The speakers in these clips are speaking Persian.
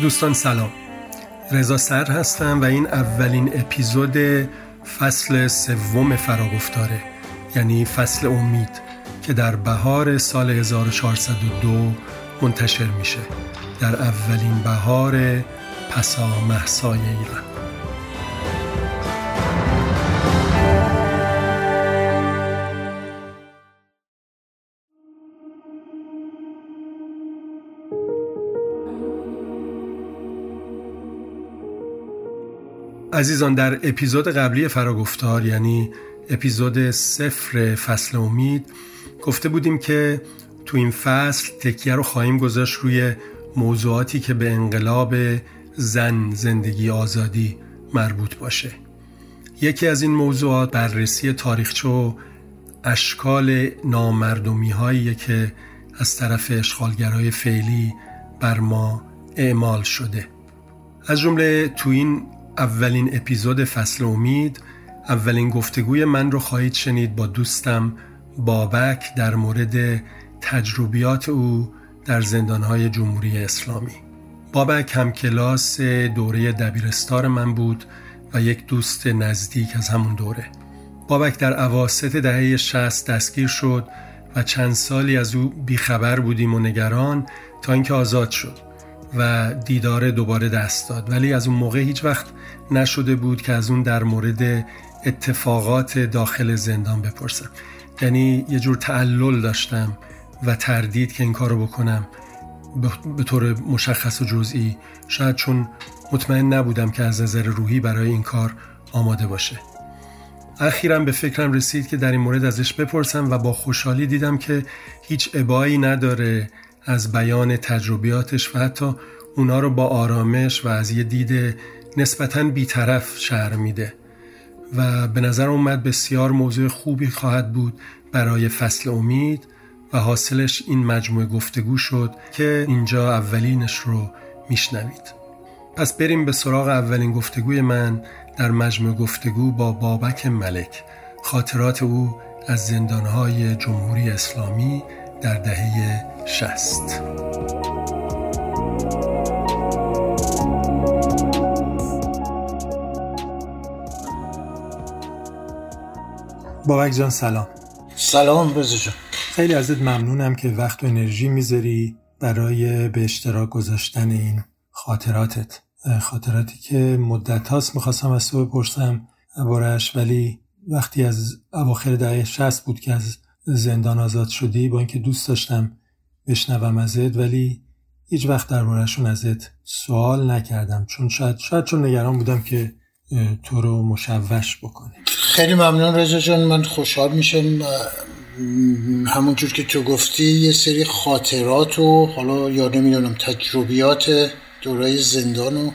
دوستان سلام. رضا سر هستم و این اولین اپیزود فصل سوم فراگفتاره یعنی فصل امید که در بهار سال 1402 منتشر میشه. در اولین بهار پسا محسای ایران. عزیزان در اپیزود قبلی فراگفتار یعنی اپیزود صفر فصل امید گفته بودیم که تو این فصل تکیه رو خواهیم گذاشت روی موضوعاتی که به انقلاب زن زندگی آزادی مربوط باشه. یکی از این موضوعات بررسی تاریخچه و اشکال نامردمی هایی که از طرف اشغالگرای فعلی بر ما اعمال شده. از جمله تو این اولین اپیزود فصل امید اولین گفتگوی من رو خواهید شنید با دوستم بابک در مورد تجربیات او در زندانهای جمهوری اسلامی. بابک هم کلاس دوره دبیرستان من بود و یک دوست نزدیک از همون دوره. بابک در عواست دهه 60 دستگیر شد و چند سالی از او بیخبر بودیم و نگران تا اینکه آزاد شد. و دیدار دوباره دست داد. ولی از اون موقع هیچ وقت نشده بود که از اون در مورد اتفاقات داخل زندان بپرسم. یعنی یه جور تعلل داشتم و تردید که این کارو بکنم به طور مشخص و جزئی شاید چون مطمئن نبودم که از نظر روحی برای این کار آماده باشه. اخیرا به فکرم رسید که در این مورد ازش بپرسم و با خوشحالی دیدم که هیچ عبایی نداره از بیان تجربیاتش و حتی اونا رو با آرامش و از یه دید نسبتا بیطرف شهر میده. و به نظر اومد بسیار موضوع خوبی خواهد بود برای فصل امید و حاصلش این مجموعه گفتگو شد که اینجا اولینش رو میشنوید. پس بریم به سراغ اولین گفتگوی من در مجموعه گفتگو با بابک ملک. خاطرات او از زندانهای جمهوری اسلامی در دهه شست. بابک جان سلام. سلام رزا جان. خیلی ازت ممنونم که وقت و انرژی می‌ذاری برای به اشتراک گذاشتن این خاطراتت. خاطراتی که مدت هاست می‌خواستم از تو بپرسم بارش ولی وقتی از اواخر دهه شست بود که از زندان آزاد شدی با اینکه دوست داشتم بشنوم ازت ولی هیچ وقت دربارهشون ازت سوال نکردم. چون شاید شاید چون نگران بودم که تو رو مشوش بکنه خیلی ممنون رضا جان. من خوشحال میشم همونجور که تو گفتی یه سری خاطرات و حالا یا نمی‌دونم تجربیات دورای زندان رو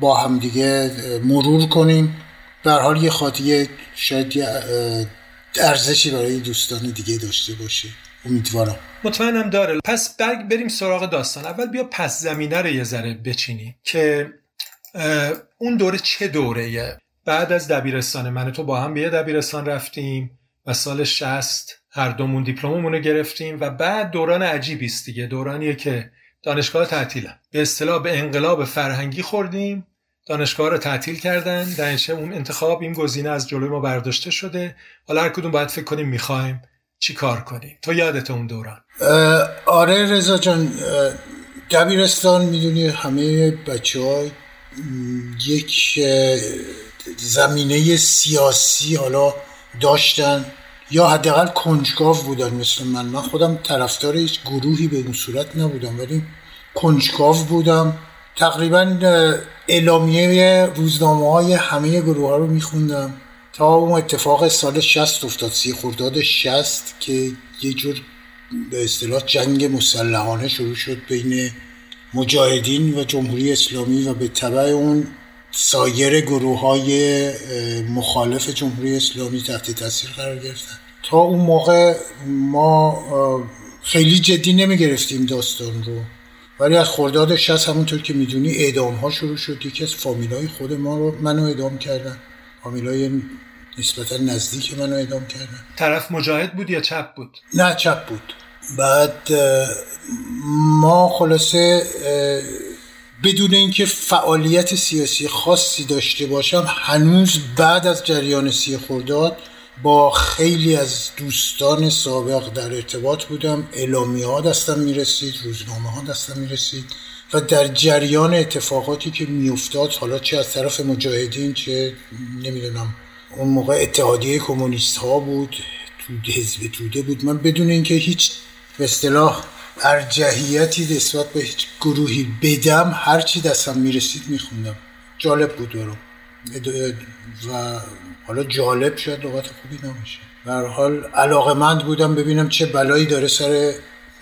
با همدیگه مرور کنیم. در حال یه خاطیه شاید ارزشی برای دوستان دیگه داشته باشه. امیدوارم. مطمئنم داره. پس بریم سراغ داستان. اول بیا پس زمینه رو یه ذره بچینی که اون دوره چه دوره بعد از دبیرستان من تو با هم به یه دبیرستان رفتیم و سال 60 هر دومون دیپلممون رو گرفتیم و بعد دوران عجیبی است دیگه. دورانیه که دانشگاه تعطیلن به اصطلاح به انقلاب فرهنگی خوردیم. دانشگاه رو تعطیل کردن. در اون انتخاب این گزینه از جلوی ما برداشته شده. حالا هر کدوم باید فکر کنیم می‌خوایم چی کار کنیم. تو یادت اون دوران. آره رضا جان دبیرستان می‌دونی همه بچه ها یک زمینه سیاسی حالا داشتن یا حداقل کنجکاو بودن مثل من. من خودم طرفدار هیچ گروهی به اون صورت نبودم ولی کنجکاو بودم. تقریبا اعلامیه روزنامه های همه گروه ها رو میخوندم. تا اون اتفاق سال 60 افتاد سی خرداد 60 که یه جور به اصطلاح جنگ مسلحانه شروع شد بین مجاهدین و جمهوری اسلامی و به طبع اون سایر گروه های مخالف جمهوری اسلامی تحت تاثیر قرار گرفتن. تا اون موقع ما خیلی جدی نمی گرفتیم داستان رو. ولی از خرداد 60 همونطور که می‌دونی اعدام ها شروع شد یکی از فامیلای خود ما رو منو اعدام کردن. فامیلای نسبتا نزدیک منو اعدام کردن. طرف مجاهد بود یا چپ بود؟ نه چپ بود. بعد ما خلاصه بدون اینکه فعالیت سیاسی خاصی داشته باشم هنوز بعد از جریان سی خورداد با خیلی از دوستان سابق در ارتباط بودم. اعلامی ها دستم می‌رسید روزنامه ها دستم می‌رسید و در جریان اتفاقاتی که میافتاد حالا چه از طرف مجاهدین چه نمی‌دونم اون موقع اتحادیه کمونیست ها بود تو حزب توده بود. من بدون اینکه هیچ به اصطلاح ارجحیتی نسبت به هیچ گروهی بدم هرچی دستم می‌رسید میخوندم. جالب بود برام. و حالا جالب شد لغت خوبی نمیشه در حال علاقه مند بودم ببینم چه بلایی داره سر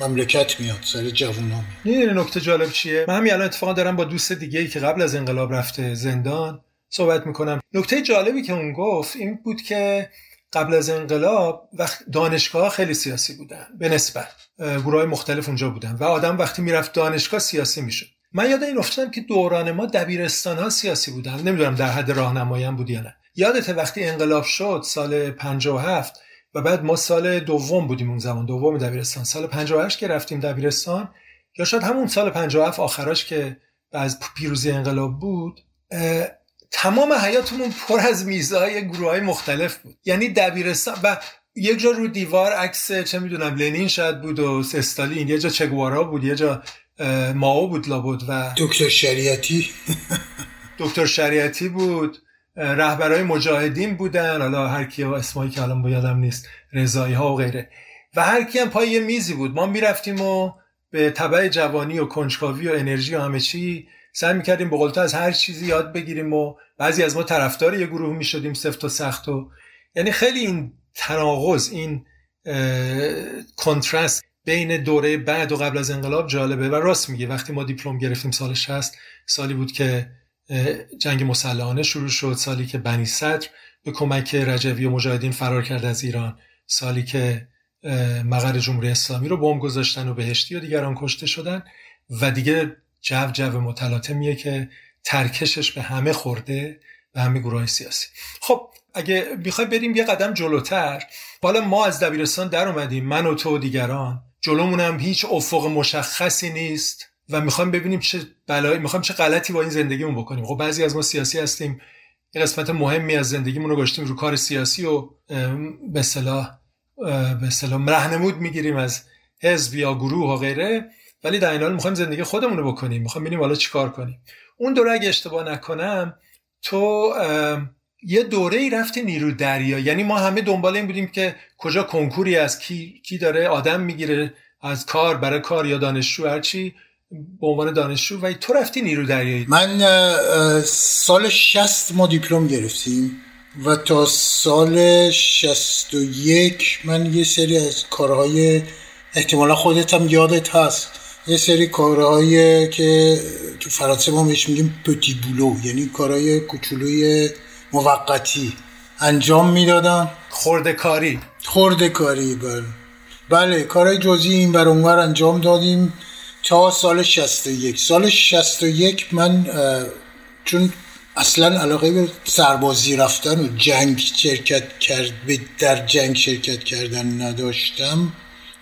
مملکت میاد سر جوونا میاد. نکته جالب چیه؟ من همین الان اتفاقا دارم با دوست دیگه ای که قبل از انقلاب رفته زندان صحبت می‌کنم. نکته جالبی که اون گفت این بود که قبل از انقلاب وقت دانشگاه خیلی سیاسی بودن به نسبت گروه مختلف اونجا بودن و آدم وقتی می‌رفت دانشگاه سیاسی می‌شد. من یاد این افتادم که دوران ما دبیرستان ها سیاسی بودن. نمی‌دونم در حد راهنمایی هم بود یا نه. یادت وقتی انقلاب شد سال 57 و بعد ما سال دوم بودیم اون زمان دوم دبیرستان. سال 58 که رفتیم دبیرستان یا شاید همون سال 57 آخراش که از پیروزی انقلاب بود تمام حیاتمون پر از میزهای گروه های مختلف بود. یعنی دبیرستان و یک جا رو دیوار عکس چه می‌دونم لنین شاید بود و استالین یه جا چگوارا بود یه جا ماو بود لابد و دکتر شریعتی. دکتر شریعتی بود. رهبرای مجاهدین بودن. حالا هر کی اسمایی که الان یادم نیست رضایی ها و غیره. و هر کی هم پای یه میزی بود. ما می‌رفتیم و به تبع جوانی و کنجکاوی و انرژی و همه چی سعی می‌کردیم به از هر چیزی یاد بگیریم و بعضی از ما طرفدار یه گروه می‌شدیم سفت و سخت و یعنی خیلی این تناقض این کنترست بین دوره بعد و قبل از انقلاب جالبه و راست میگه. وقتی ما دیپلم گرفتیم سال 60 سالی بود که جنگ مسلحانه شروع شد سالی که بنی صدر به کمک رجوی و مجاهدین فرار کرد از ایران سالی که مقر جمهوری اسلامی رو بمب گذاشتن و بهشتی و دیگران کشته شدن. و دیگه جو جو متلاطمیه که ترکشش به همه خورده به همه گروه سیاسی. خب اگه می‌خوای بریم یه قدم جلوتر بالا ما از دبیرستان در اومدیم من و تو و دیگران. جلومون هم هیچ افق مشخصی نیست و می‌خوایم ببینیم چه بلایی می‌خوایم چه غلطی با این زندگیمون بکنیم. خب بعضی از ما سیاسی هستیم. یه قسمت مهمی از زندگیمون رو گشتیم رو کار سیاسی و به صلاح به صلاح رهنمود می‌گیریم از حزب یا گروه و غیره. ولی در این حال می‌خوایم زندگی خودمون رو بکنیم. می‌خوایم ببینیم حالا چیکار کنیم. اون دوره اگه اشتباه نکنم تو یه دوره ای رفتی نیرو دریا. یعنی ما همه دنبال این بودیم که کجا کنکوری از کی کی داره آدم می‌گیره از کار برای کار یا دانشجو هرچی به عنوان دانشجو. و تو رفتی نیرو دریایی. من سال 60 ما دیپلم گرفتیم و تا سال 61 من یه سری از کارهای احتمالا خودت هم یادت هست یه سری کارهایی که تو فرانسه ما بهش میگیم پتی بولو. یعنی کارهای کوچولوی موقتی. انجام می‌دادم. خورده کاری. خورده کاری بله. بله کارهای جزئی این بر اونور انجام دادیم تا سال 61 سال 61 من چون اصلا علاقه به سربازی رفتن و جنگ شرکت کرد در جنگ شرکت کردن نداشتم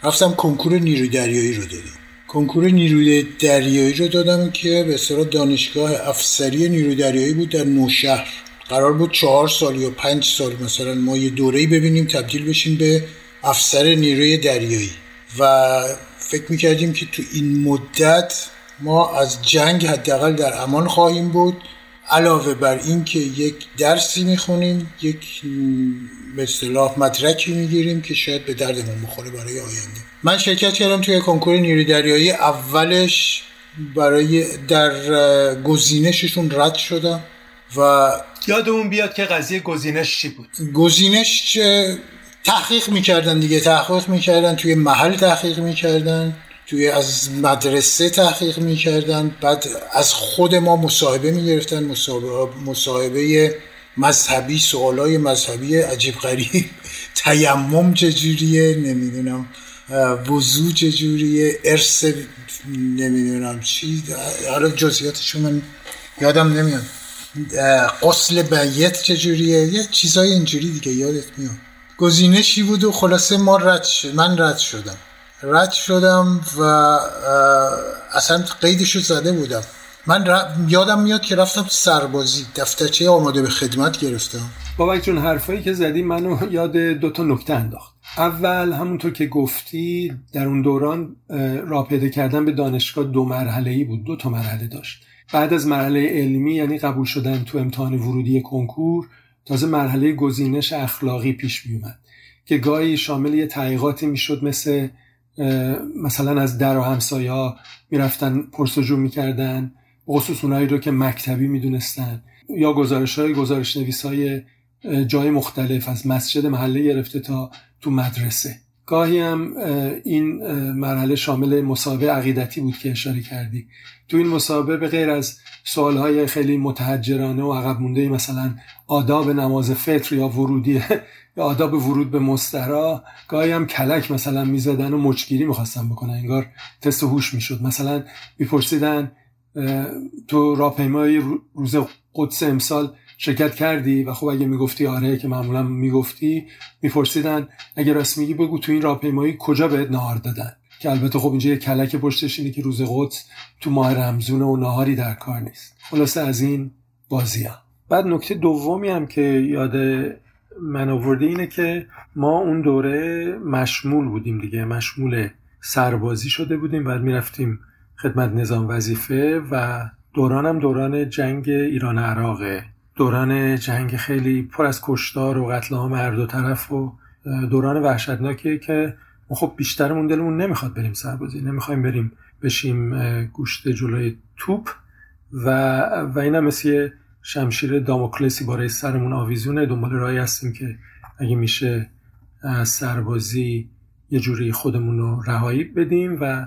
رفتم کنکور نیروی دریایی رو دادم. کنکور نیروی دریایی رو دادم که به صورت دانشگاه افسری نیروی دریایی بود در نوشهر. قرار بود چهار سال یا پنج سال مثلا ما یه دوره‌ای ببینیم تبدیل بشیم به افسر نیروی دریایی. و فکر می‌کردیم که تو این مدت ما از جنگ حداقل در امان خواهیم بود علاوه بر این که یک درسی می‌خونیم یک به اصطلاح مدرکی می‌گیریم که شاید به دردمون بخوره برای آینده. من شرکت کردم توی کنکور نیروی دریایی اولش برای در گزینششون رد شدم. و یادمون بیاد که قضیه گزینش چی بود؟ گزینش تحقیق می‌کردن دیگه تحقیق می‌کردن توی محل تحقیق می‌کردن توی از مدرسه تحقیق می‌کردن بعد از خود ما مصاحبه می‌گرفتن مصاحبه, مصاحبه مذهبی سوالای مذهبی عجیب غریب. تیمم چجوریه نمی‌دونم. وضوع چجوریه ارث نمی‌دونم چی. حالا جزئیاتشون من یادم نمیاد. قسل بیت چجوریه؟ یه چیزای اینجوری دیگه یادت میاد. گزینشی بود و خلاصه ما رد شد من رد شدم. رد شدم و اصلا قیدش رو زده بودم. من یادم میاد که رفتم سربازی دفترچه آماده به خدمت گرفتم. بابک جون حرفایی که زدی منو یاد دو تا نکته انداخت. اول همونطور که گفتی در اون دوران راه پیدا کردن به دانشگاه دو مرحله ای بود دو تا مرحله داشت. بعد از مرحله علمی یعنی قبول شدن تو امتحان ورودی کنکور تازه مرحله گزینش اخلاقی پیش می اومد که گاهی شامل یه تحقیقاتی می‌شد مثل مثلا از در و همسایه ها می‌رفتن پرسجو می‌کردن خصوص اونایی رو که مکتبی می‌دونستن یا گزارش های گزارش نویس های جای مختلف از مسجد محله گرفته تا تو مدرسه. گاهی هم این مرحله شامل مسابقه عقیدتی بود که اشاره کردی. تو این مسابقه به غیر از سوالهای خیلی متحجرانه و عقب مونده مثلا آداب نماز فطر یا ورودی یا آداب ورود به مسترا گاهی هم کلک مثلا می‌زدن و مچگیری می‌خواستن بکنن. انگار تست هوش می‌شد. مثلا میپرسیدن تو راهپیمای روز قدس امسال شرکت کردی و خب اگه می‌گفتی آره که معمولا می‌گفتی میپرسیدن اگه راست میگی بگو تو این راهپیمایی کجا بهت نهار دادن که البته خب اینجا یه کلک پشتش اینه که روز قدس تو ماه رمزونه و نهاری در کار نیست خلاصه از این بازی هم. بعد نکته دومی هم که یاد من آورده اینه که ما اون دوره مشمول بودیم دیگه مشمول سربازی شده بودیم بعد می‌رفتیم خدمت نظام وظیفه و دورانم دوران جنگ ایران عراقه دوران جنگ خیلی پر از کشتار و قتل عام هر دو طرف و دوران وحشتناکی که ما خب بیشترمون دلمون نمی‌خواد بریم سربازی نمی‌خوایم بریم بشیم گوشت جلوی توپ و و اینم مثل شمشیر داموکلسی برای سرمون آویزونه. دنبال راهی هستیم که اگه میشه سربازی یه جوری خودمون رو رهایی بدیم و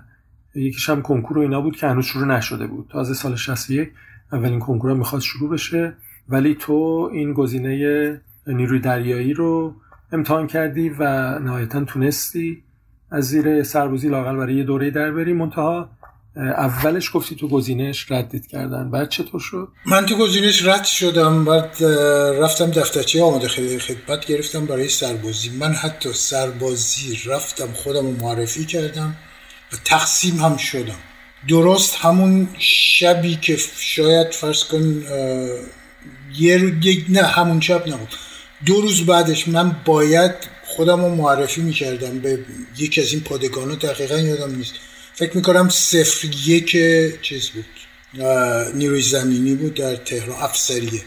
یکیش هم کنکور و اینا بود که هنوز شروع نشده بود. تازه سال 61 اولین کنکور می‌خواد شروع بشه. ولی تو این گزینه نیروی دریایی رو امتحان کردی و نهایتا تونستی از زیر سربازی لاقل برای یه دوره در بری. منتها اولش گفتی تو گزینش ردت کردن. بعد چطور شد؟ من تو گزینش رد شدم. بعد رفتم دفترچه آماده خدمت گرفتم برای سربازی. من حتی سربازی رفتم خودم رو معرفی کردم و تقسیم هم شدم. درست همون شبی که شاید فرض کن یه نه همون شب نبود. دو روز بعدش من باید خودم رو معرفی می‌کردم به یکی از این پادگان دقیقا یادم نیست. فکر می‌کنم صفر یک چیز بود. نیروی زمینی بود در تهران افسریه.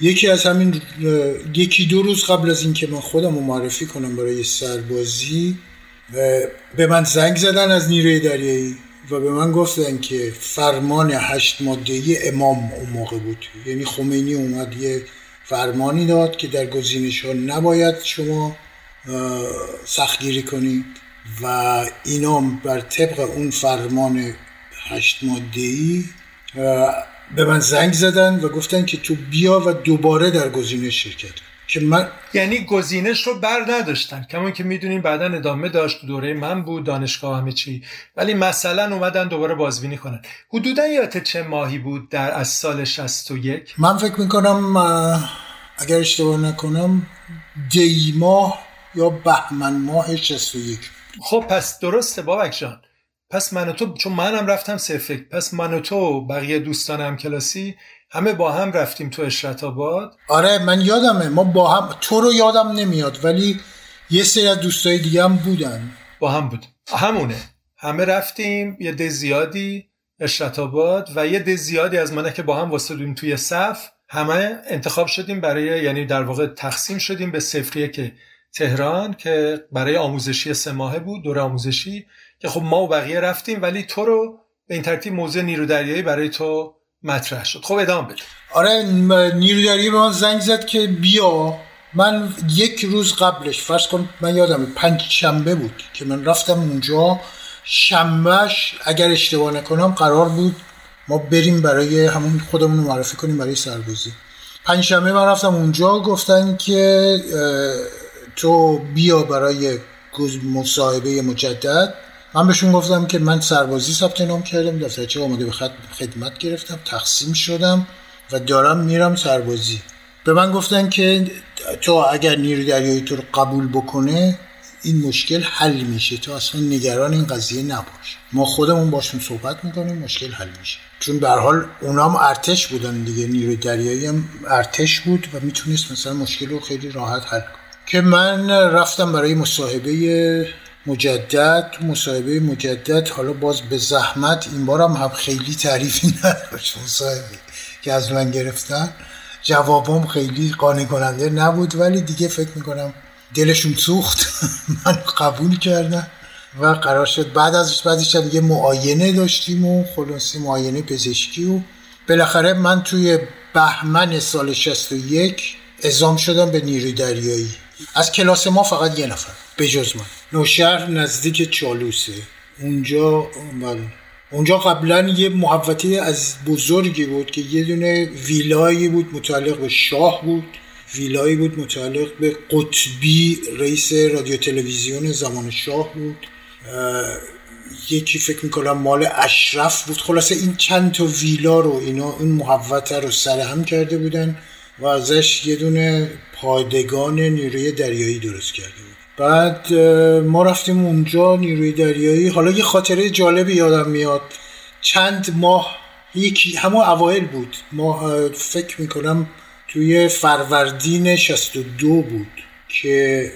یکی از همین یکی دو روز قبل از اینکه من خودم رو معرفی کنم برای سربازی به من زنگ زدن از نیروی دریایی. و به من گفتن که فرمان هشت ماده امام اون موقع بود. یعنی خمینی اومد یه فرمانی داد که در گزینش ها نباید شما سختگیری کنید و اینا بر طبق اون فرمان هشت ماده ای به من زنگ زدن و گفتن که تو بیا و دوباره در گزینش شرکت که من یعنی گزینش رو بر نداشتن. کما که می‌دونیم بعدا ادامه داشت دوره من بود دانشگاه همه چی. ولی مثلا اومدن دوباره بازبینی کنن. حدودا یادت چه ماهی بود در از سال 61 من فکر می‌کنم اگر اشتباه نکنم دی ماه یا بهمن ماه 61 خب پس درسته بابک جان. پس من و تو چون منم رفتم سفک پس من و تو بقیه دوستانم کلاسی همه با هم رفتیم تو اشرت آباد. آره من یادمه. ما با هم تو رو یادم نمیاد ولی یه سری از دوستای دیگه هم بودن. با هم بود. همونه. همه رفتیم یه ده زیادی اشرت آباد و یه ده زیادی از منه که با هم واسطیم توی صف. همه انتخاب شدیم برای یعنی در واقع تقسیم شدیم به سفریه که تهران که برای آموزشی سه ماهه بود دوره آموزشی. که خب ما و بقیه رفتیم ولی تو رو به این ترتیب موضوع نیرو دریایی برای تو مطرح شد. خب ادامه بده. آره نیرو دریایی به من زنگ زد که بیا. من یک روز قبلش فرض کن من یادم پنج شنبه بود که من رفتم اونجا. شنبهش اگر اشتباه نکنم قرار بود ما بریم برای همون خودمون رو معرفی کنیم برای سربازی. پنج شنبه من رفتم اونجا گفتن که تو بیا برای مصاحبه مجدد. من بهشون گفتم که من سربازی ثبت نام کردم دفترچه آماده به خدمت گرفتم تقسیم شدم و دارم میرم سربازی. به من گفتن که تو اگر نیروی دریایی تو رو قبول بکنه این مشکل حل میشه. تو اصلا نگران این قضیه نباش. ما خودمون باشون صحبت می‌کنیم مشکل حل میشه. چون به حال اونام ارتش بودن دیگه. نیروی دریایی هم ارتش بود و می‌تونست مثلا مشکل رو خیلی راحت حل کنه. که من رفتم برای مصاحبه مجدد مصاحبه مجدد حالا باز به زحمت این بارم هم خیلی تعریفی نداشت مصاحبه که از من گرفتن. جوابم خیلی قانع کننده نبود ولی دیگه فکر می‌کنم دلشون سوخت. من قبول کردم و قرار شد بعد ازش بعدش دیگه معاینه داشتیم و خلاصی معاینه پزشکی و بالاخره من توی بهمن سال 61 ازام شدم به نیروی دریایی. از کلاس ما فقط یه نفر به جز من. نوشهر نزدیک چالوسه. اونجا بله. اونجا قبلا یه محوطه از بزرگی بود که یه دونه ویلایی بود متعلق به شاه بود. ویلایی بود متعلق به قطبی رئیس رادیو تلویزیون زمان شاه بود. یکی فکر می‌کنم مال اشرف بود. خلاصه این چند تا ویلا رو اینا این محوطه رو سرهم کرده بودن و ازش یه دونه پادگان نیروی دریایی درست کرده بود. بعد ما رفتیم اونجا نیروی دریایی. حالا یه خاطره جالبی یادم میاد. چند ماه یکی همه اوایل بود. ما فکر می‌کنم توی فروردین 62 بود که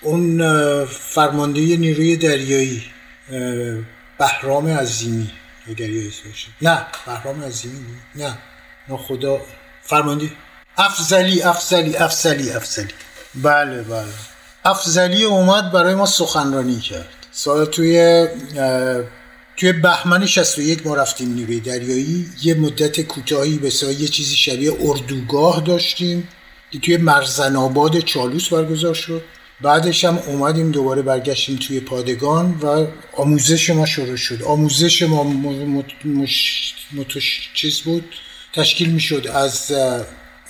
اون فرمانده نیروی دریایی بهرام عظیمی اگر نه بهرام عظیمی نه. نه خدا فرمانده افزلی افزلی افزلی افزلی بله بله. افزلی اومد برای ما سخنرانی کرد. سال توی توی بهمن 61 ما رفتیم نیروی دریایی. یه مدت کوتاهی به یه چیزی شبیه اردوگاه داشتیم. که توی مرزن آباد چالوس برگزار شد. بعدش هم اومدیم دوباره برگشتیم توی پادگان و آموزش ما شروع شد. آموزش ما مش... چیز بود تشکیل می شد از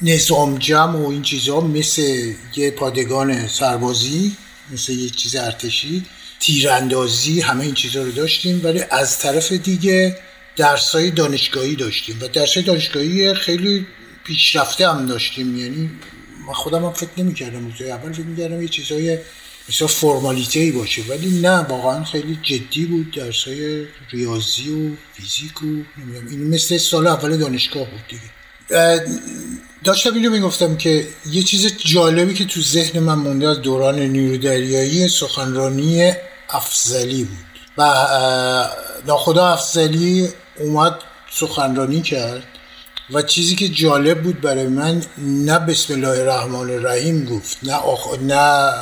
نظام جمع و این چیزها مثل یه پادگان سربازی مثل یه چیز ارتشی تیراندازی همه این چیزها رو داشتیم ولی از طرف دیگه درسای دانشگاهی داشتیم. و درسای دانشگاهی خیلی پیشرفته هم داشتیم. یعنی من خودم هم فکر نمی‌کردم اول فکر می‌کردم یه چیزای مثلا فرمالیته ای باشه. ولی نه واقعا خیلی جدی بود. درسای ریاضی و فیزیک و نمی‌دونم این مثل سال اول دانشگاه بود دیگه. داشتم اینو می‌گفتم که یه چیز جالبی که تو ذهن من مونده از دوران نیرو دریایی سخنرانی افزلی بود. و ناخدا افزلی اومد سخنرانی کرد و چیزی که جالب بود برای من نه بسم الله الرحمن الرحیم گفت نه, نه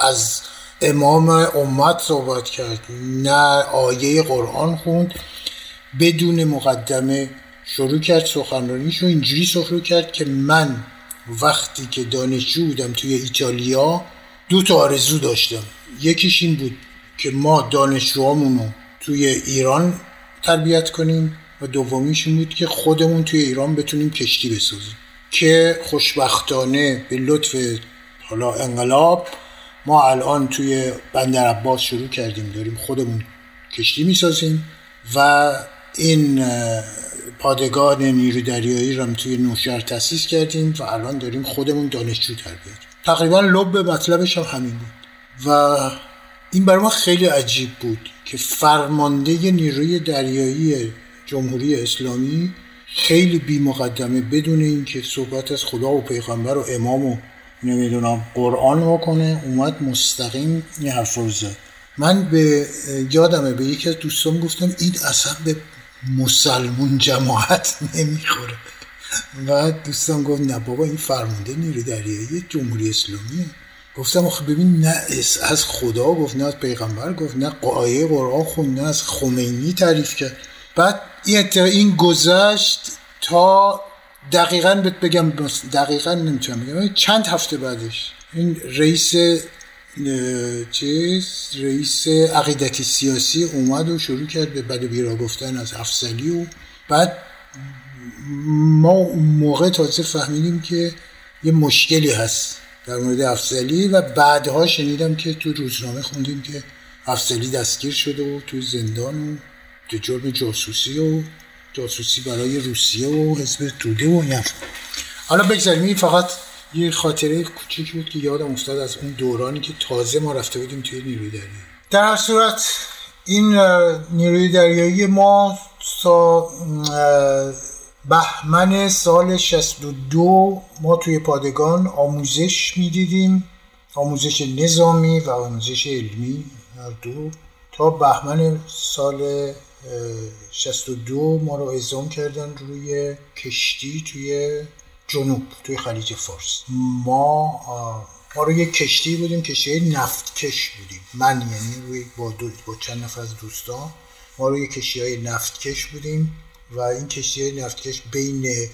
از امام امت صحبت کرد نه آیه قرآن خوند بدون مقدمه شروع کرد سخنرانیش رو اینجوری شروع کرد که من وقتی که دانشجو بودم توی ایتالیا دو تا آرزو داشتم. یکیش این بود که ما دانشجوهامون رو توی ایران تربیت کنیم و دومیش این بود که خودمون توی ایران بتونیم کشتی بسازیم. که خوشبختانه به لطف حالا انقلاب ما الان توی بندر عباس شروع کردیم داریم خودمون کشتی می‌سازیم و این پادگان نیرو دریایی رو توی نوشهر تاسیس کردیم و الان داریم خودمون دانشجو تربیت تقریبا لب مطلبش هم همین بود. و این برای ما خیلی عجیب بود که فرمانده نیروی دریایی جمهوری اسلامی خیلی بی مقدمه بدون اینکه صحبت از خدا و پیغمبر و امام و نمی‌دونم قرآن بکنه اومد مستقیم این حرف رو زد. من به یادمه به یکی از دوستان گفتم این اصلا به مسلمون جماعت نمی‌خوره. و دوستان گفت نه بابا این فرمانده نیرو دریایی جمهوری اسلامیه گفتم آخه ببین نه از خدا گفت نه از پیغمبر گفت نه قایه قرآن خون نه از خمینی تعریف کرد. بعد این این گذشت تا دقیقا بهت بگم دقیقا نمی‌تونم بگم چند هفته بعدش. این رئیس چیز رئیس عقیدتی سیاسی اومد و شروع کرد به بد بیرا گفتن از افسلی و بعد ما اون موقع تازه فهمیدیم که یه مشکلی هست در مورد افسلی و بعدها شنیدم که تو روزنامه خوندیم که افسلی دستگیر شده و تو زندان و تو جرم جاسوسی و جاسوسی برای روسیه و حزب توده و این حالا بگذاریم این فقط یه خاطره کوچیک بود که یادم افتاد از اون دورانی که تازه ما رفته بودیم توی نیروی دریایی. در صورت این نیروی دریایی ما تا بهمن سال 62 ما توی پادگان آموزش می‌دیدیم آموزش نظامی و آموزش علمی هر دو. تا بهمن سال 62 ما رو اعزام کردن روی کشتی توی جنوب توی خلیج فارس. ما ما رو یه کشتی بودیم کشتی نفتکش بودیم. من یعنی روی با, دو با چند نفر از دوستان ما روی کشتی های نفتکش بودیم و این کشتی های نفتکش بین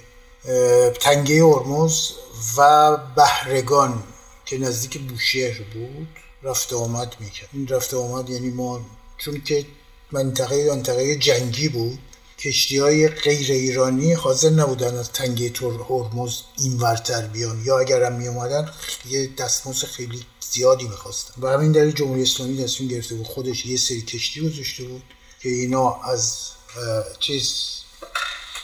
تنگه ارموز و بهرگان که نزدیک بوشهر بود رفته آمد می‌کرد. این رفته آمد یعنی ما چون که منطقه منطقه جنگی بود کشتی های غیر ایرانی حاضر نبودن از تنگه هرمز این ورتر بیان. یا اگر هم می اومدن یه دستموز خیلی زیادی می‌خواستن. و همین در جمهوری اسلامی تصمیم گرفته بود خودش یه سری کشتی گذاشته بود که اینا از چیز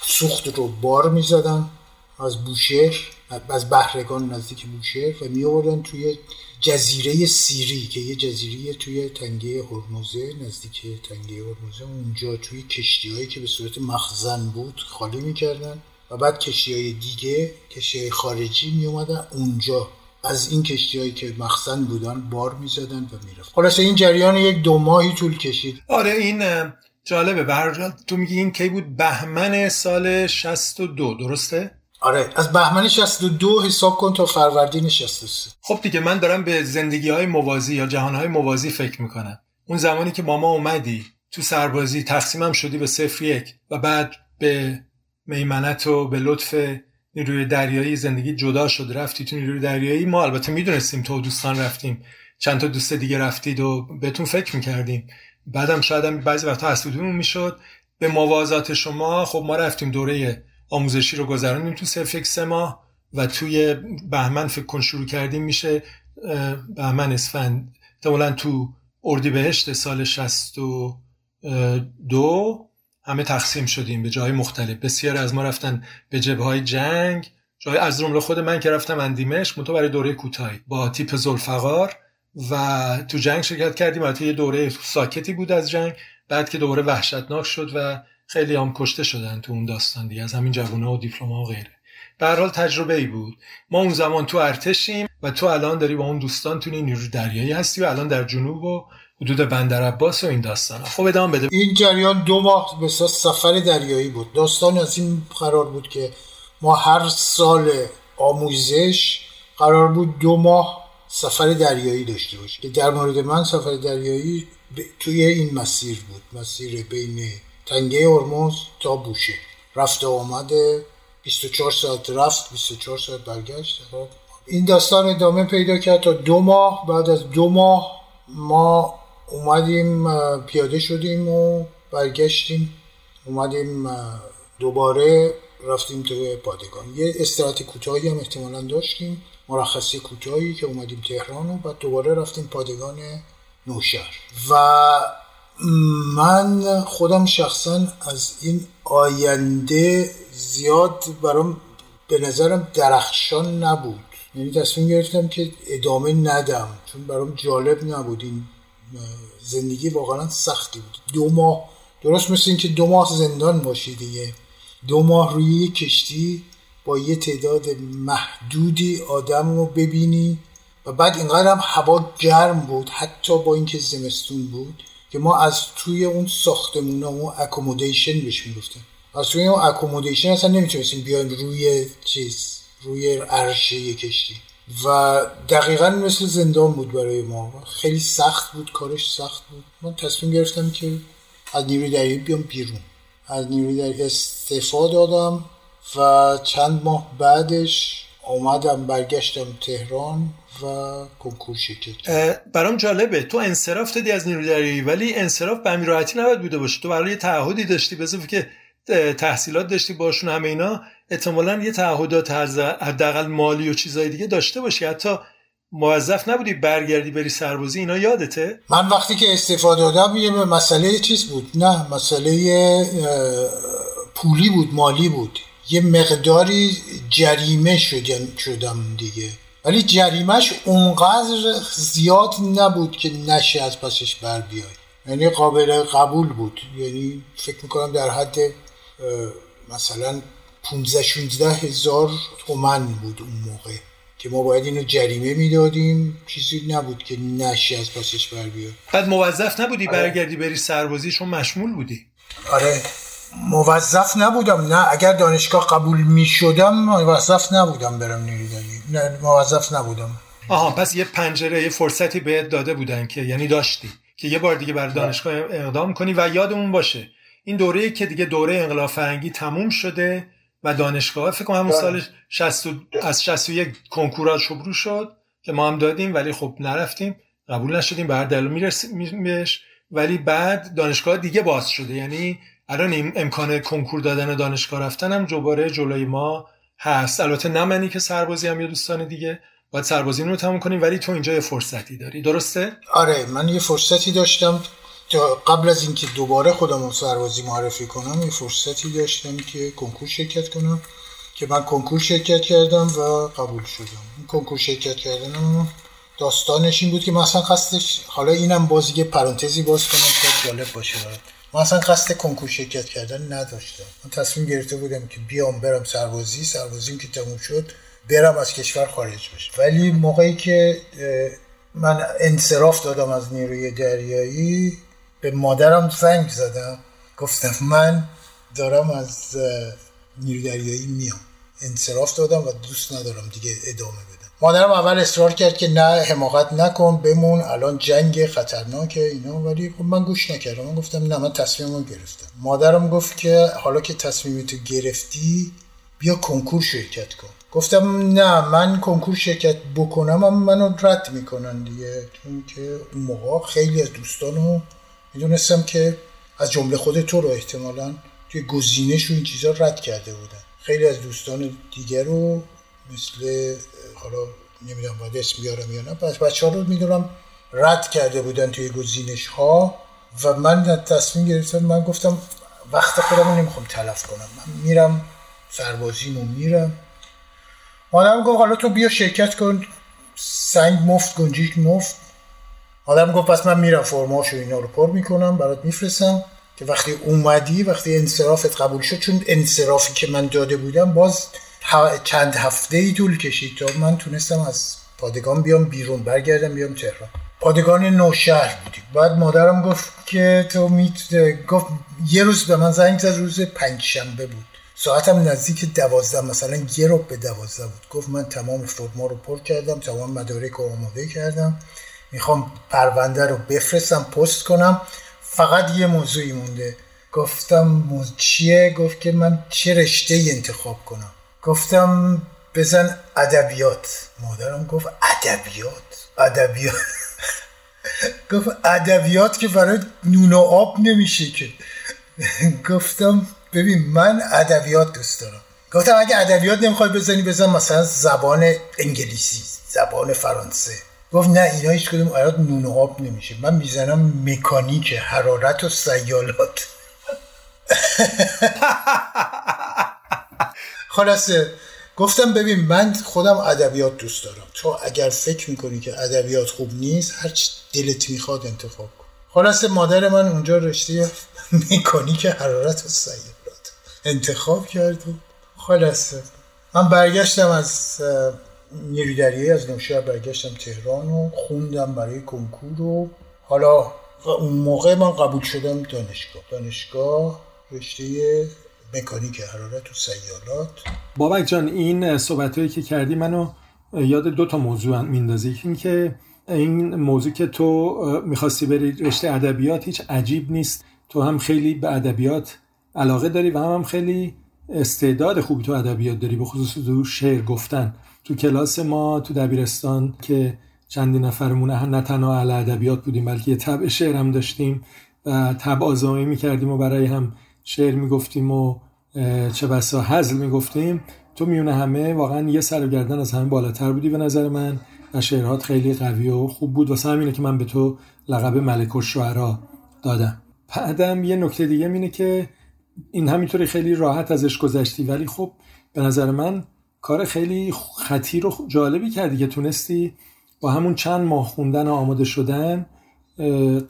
سوخت رو بار می‌زدن از بوشهر از بهرگان نزدیک بوشهر و می توی جزیره سیری که یه جزیره توی تنگه هرمزه نزدیک تنگه هرمزه اونجا توی کشتی هایی که به صورت مخزن بود خالی می‌کردن و بعد کشتی های دیگه کشتی های خارجی می اومدن اونجا. از این کشتی هایی که مخزن بودن بار می‌زدن و می‌رفت خلاصه این جریان یک دو ماهی طول کشید. آره این جالبه. به تو میگی این کی بود؟ بهمن سال 62 درسته؟ آره از بهمن 62 حساب کن تا فروردین 63 خب دیگه من دارم به زندگی های موازی یا جهان های موازی فکر می‌کنم. اون زمانی که ماما اومدی تو سربازی تقسیمم شدی به صفر یک و بعد به میمنت و به لطف نیروی دریایی زندگی جدا شد رفتی تو نیروی دریایی. ما البته می‌دونستیم تو دوستان رفتیم. چند تا دوست دیگه رفتید و بهتون فکر می‌کردیم. بعدم شاید هم بعضی وقتا حسودیمون می‌شد. به موازات شما خب ما رفتیم دوره آموزشی رو گذراندیم تو سفک سه ماه و توی بهمن فکر کن شروع کردیم میشه بهمن اسفند. احتمالا تو اردیبهشت سال 62 همه تقسیم شدیم به جای مختلف. بسیار از ما رفتن به جبه های جنگ. جای از جمله خود من که رفتم اندیمش منتها برای دوره کوتاهی. با تیپ زلفقار و تو جنگ شرکت کردیم. البته یه دوره ساکتی بود از جنگ. بعد که دوره وحشتناک شد و خیلی هم کشته شدن تو اون داستان دیگه از همین جوونا و دیپلما و غیره. به حال تجربه ای بود. ما اون زمان تو ارتشیم و تو الان داری با اون دوستان تو نیرو دریایی هستی و الان در جنوب و حدود بندر عباس و این داستان خب ادامه بده. این جریان دو ماه به سفر دریایی بود. داستان از این قرار بود که ما هر سال آموزش قرار بود دو ماه سفر دریایی داشته باشیم. که در مورد من سفر دریایی توی این مسیر بود. مسیر بین تنگه ارموز تا بوشه. رفت و آمده 24 ساعت رفت 24 ساعت برگشت. خب، این داستان ادامه پیدا کرد تا دو ماه. بعد از دو ماه ما اومدیم پیاده شدیم و برگشتیم. اومدیم دوباره رفتیم تو پادگان. یه استراتی کوتاهی هم احتمالا داشتیم مرخصی کوتاهی که اومدیم تهران و بعد دوباره رفتیم پادگان نوشهر. و من خودم شخصا از این آینده زیاد برام به نظرم درخشان نبود. یعنی تصمیم گرفتم که ادامه ندم چون برام جالب نبود. این زندگی واقعا سختی بود. دو ماه درست مثل اینکه دو ماه زندان باشی دیگه. دو ماه روی یک کشتی با یه تعداد محدودی آدم رو ببینی و بعد اینقدر هم هوا گرم بود حتی با اینکه زمستون بود. که ما از توی اون ساختمون اون اکومودیشن بهش می‌گفتیم. از توی اون اکومودیشن اصلا نمی‌تونستیم بیایم روی چیز روی عرشه کشتی. و دقیقا مثل زندان بود برای ما. خیلی سخت بود کارش سخت بود. من تصمیم گرفتم که از نیروی دریایی بیام بیرون. از نیروی دریایی استعفا دادم و چند ماه بعدش آمدم برگشتم تهران. و کنکور شرکت. برام جالبه. تو انصراف دادی از نیروی دریایی ولی انصراف به همین راحتی نباید بوده باشه. تو برای تعهدی داشتی بذار که تحصیلات داشتی باشون همه اینا احتمالا یه تعهدات حداقل مالی و چیزای دیگه داشته باشی. حتی موظف نبودی برگردی بری سربازی اینا یادته؟ من وقتی که استفاده دادم یه مسئله چیز بود. نه مسئله پولی بود مالی بود. یه مقداری جریمه شدم دیگه. ولی جریمش اونقدر زیاد نبود که نشه از پسش بر بیای یعنی قابل قبول بود. یعنی فکر می‌کنم در حد مثلا 15 16 هزار تومن بود اون موقع که ما باید اینو جریمه می‌دادیم. چیزی نبود که نشه از پاسش بر بیاد. بعد موظف نبودی آره. برگردی بری سربازی چون مشمول بودی؟ آره. موظف نبودم. نه اگر دانشگاه قبول می شدم موظف نبودم برم نیروی نه موظف نبودم. آها پس یه پنجره یه فرصتی بهت داده بودن که یعنی داشتی که یه بار دیگه بر دانشگاه اقدام کنی و یادمون باشه این دوره که دیگه دوره انقلاب فرنگی تموم شده و دانشگاه فکر کنم همون بله. سال 60 از 61 کنکورا شروع شد که ما هم دادیم ولی خب نرفتیم. قبول نشدیم بعد دل میرسیمش ولی بعد دانشگاه دیگه باز شده. یعنی الان امکان کنکور دادن دانشگاه رفتن هم جباره جلوی ما هست. البته نه منی که سربازی هم یا دوستان دیگه. باید سربازی رو تموم کنیم ولی تو اینجا یه فرصتی داری. درسته؟ آره من یه فرصتی داشتم. قبل از اینکه دوباره خودم سربازی معرفی کنم یه فرصتی داشتم که کنکور شرکت کنم که من کنکور شرکت کردم و قبول شدم. این کنکور شرکت کردنم داستانش این بود که مثلا قصدش حالا اینم باز یه پرانتزی باز کنم که جالب باشه من اصلا قصد کنکور شرکت کردن نداشتم. من تصمیم گرفته بودم که بیام برم سربازی سربازیم که تموم شد برم از کشور خارج بشم. ولی موقعی که من انصراف دادم از نیروی دریایی به مادرم زنگ زدم. گفتم من دارم از نیروی دریایی میام. انصراف دادم و دوست ندارم دیگه ادامه بدم مادرم اول اصرار کرد که نه حماقت نکن بمون. الان جنگ خطرناکه اینا ولی خب من گوش نکردم. من گفتم نه من تصمیمم گرفتم. مادرم گفت که حالا که تصمیمتو گرفتی بیا کنکور شرکت کن. گفتم نه من کنکور شرکت بکنم هم منو رد می‌کنن دیگه. چون که موقع خیلی از دوستانو می‌دونستم که از جمله خود تو رو احتمالا توی گزینش و این چیزا رد کرده بودن. خیلی از دوستان دیگر رو مثل حالا نمی‌دونم باید اسم بیارم یا نه پس بچه ها رو می‌دونم رد کرده بودن توی گزینش ها و من تصمیم گرفتم من گفتم وقت خودم رو نمی‌خوام تلف کنم. من میرم سربازیمو میرم. مادرم گفت حالا تو بیا شرکت کن. سنگ مفت گنجیک مفت. آدم گفت پس من میرم فرماش و اینا رو پر می‌کنم برات میفرستم. که وقتی اومدی وقتی انصرافت قبول شد چون انصرافی که من داده بودم باز چند هفته ای طول کشید تا من تونستم از پادگان بیام بیرون برگردم بیام تهران. پادگان نوشهر بودیم. بعد مادرم گفت که تو میت گفت یه روز به من زنگ زد روز پنجشنبه بود. ساعتم نزدیک دوازده مثلا یه رو به دوازده بود. گفت من تمام فرما رو پر کردم تمام مدارک رو آماده کردم. می‌خوام پرونده رو بفرستم پست کنم. فقط یه موضوعی مونده. گفتم چیه؟ گفت که من چه رشته انتخاب کنم. گفتم بزن ادبیات. مادرم گفت ادبیات. ادبیات. گفت ادبیات که برای نون و آب نمیشه که. گفتم ببین من ادبیات دوست دارم. گفتم اگه ادبیات نمی‌خوای بزنی بزن مثلا زبان انگلیسی زبان فرانسه. گفت نه اینا هیچ کدوم آیات نون و آب نمیشه. من می‌زنم مکانیک حرارت و سیالات. خلاصه. گفتم ببین من خودم ادبیات دوست دارم. تو اگر فکر می‌کنی که ادبیات خوب نیست هر دلت می‌خواد انتخاب کن. خلاصه مادر من اونجا رشته مکانیک حرارت و سیالات انتخاب کرد. و خلاصه. من برگشتم از نیروی از نوشهر برگشتم تهران و خوندم برای کنکور و حالا اون موقع من قبول شدم دانشگاه. دانشگاه رشته مکانیک حرارت و سیالات بابک جان این صحبت که کردی منو یاد دو تا موضوع میندازی. این که این موضوع که تو می‌خواستی بری رشته ادبیات هیچ عجیب نیست. تو هم خیلی به ادبیات علاقه داری و هم, هم خیلی استعداد خوبی تو ادبیات داری به خصوص تو شعر گفتن. تو کلاس ما تو دبیرستان که چندی نفرمون نه تنها اهل ادبیات بودیم بلکه یه طبع شعر هم داشتیم و طبع آزمایی می‌کردیم و برای هم شعر می‌گفتیم و چه بسا حزل می‌گفتیم. تو میونه همه واقعا یه سر و گردن از همه بالاتر بودی به نظر من و شعرهات خیلی قوی و خوب بود. واسه همینه که من به تو لقب ملک و دادم. بعدم یه نکته دیگه اینه که این همینطوری خیلی راحت ازش گذشتی ولی خب به نظر من کار خیلی خطیر و جالبی کردی که تونستی با همون چند ماه خوندن و آماده شدن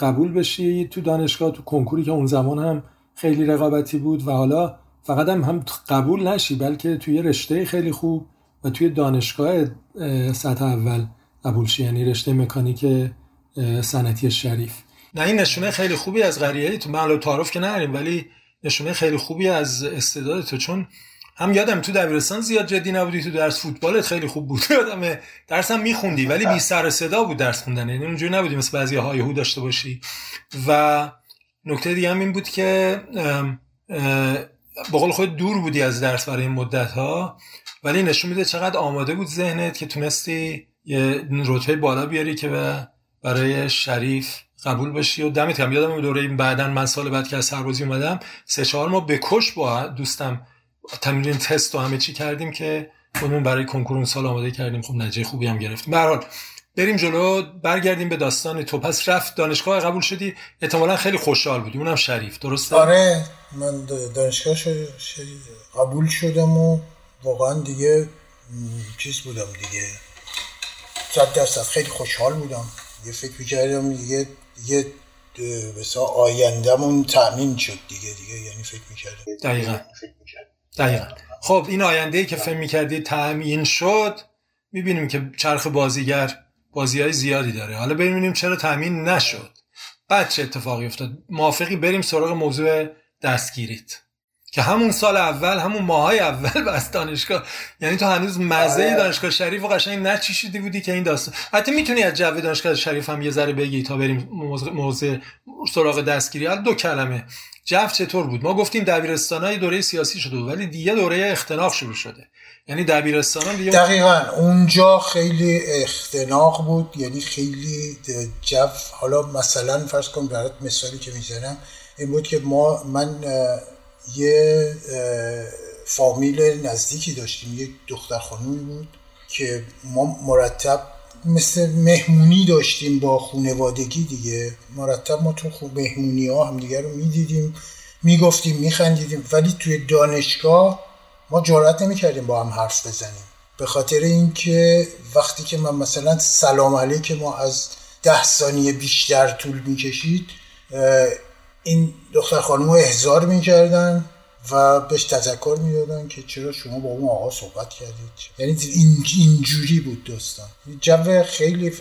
قبول بشی. تو دانشگاه تو کنکوری که اون زمان هم خیلی رقابتی بود و حالا فقط هم, هم قبول نشی بلکه توی رشته خیلی خوب و توی دانشگاه سطح اول قبول شی یعنی رشته مکانیک صنعتی شریف. نه این نشونه خیلی خوبی از غریه تو من تعارف که نریم ولی نشونه خیلی خوبی از استعداد تو چون هم یادم تو دبیرستان زیاد جدی نبودی تو درس فوتبالت خیلی خوب بود. یادم درسم میخوندی ولی بی سر صدا بود درس خوندن یعنی اونجوری نبودی مثل بعضی های هو داشته باشی. و نکته دیگه هم این بود که بقول خود دور بودی از درس برای این مدت ها ولی نشون میده چقدر آماده بود ذهنت که تونستی یه رتبه بالا بیاری که برای شریف قبول بشی. و دمت هم یادم دوره بعدا من سال بعد که از سربازی اومدم سه چهار ما بکش با دوستم تمرین تست و همه چی کردیم که خودمون برای کنکور اون سال آماده کردیم. خب نتیجه خوبی هم گرفتیم. به بریم جلو برگردیم به داستان تو. پس رفت دانشگاه قبول شدی؟ احتمالا خیلی خوشحال بودی. اونم شریف درسته؟ آره من دانشگاه قبول شدم و واقعا دیگه چیز بودم دیگه. صد درصد خیلی خوشحال بودم. یه فکر می‌کردم دیگه یه بسا آیندهمون تأمین شد دیگه دیگه یعنی فکر می‌کردم. دقیقا. دقیقا. خب این آینده که فکر می‌کردی تأمین شد می‌بینیم که چرخ بازیگر بازی های زیادی داره. حالا ببینیم چرا تأمین نشد. بعد چه اتفاقی افتاد؟ موافقی بریم سراغ موضوع دستگیریت. که همون سال اول همون ماهای اول بس دانشگاه یعنی تو هنوز مزه آره. دانشگاه شریف و قشنگ نچیشیدی بودی که این داستان. حتی می‌تونی از جو دانشگاه شریف هم یه ذره بگی تا بریم موضوع سراغ دستگیری. دو کلمه. جو چطور بود؟ ما گفتیم دبیرستان های دوره سیاسی شده بود ولی دیگه دوره اختناق شروع شده. یعنی دبیرستان دیگه دقیقا. اونجا خیلی اختناق بود یعنی خیلی جو حالا مثلا فرض کن برات مثالی که می‌زنم این بود که ما من یه فامیل نزدیکی داشتیم یه دختر خانومی بود که ما مرتب مثل مهمونی داشتیم با خونوادگی دیگه. مرتب ما تو مهمونی ها هم دیگه رو می‌دیدیم می‌گفتیم میخندیدیم. ولی توی دانشگاه ما جرأت نمی‌کردیم با هم حرف بزنیم. به خاطر اینکه وقتی که من مثلا سلام علیک ما از ده ثانیه بیشتر طول می‌کشید این دختر خانم رو احضار می‌کردن و بهش تذکر می‌دادن که چرا شما با اون آقا صحبت کردید؟ یعنی این اینجوری بود داستان. جو خیلی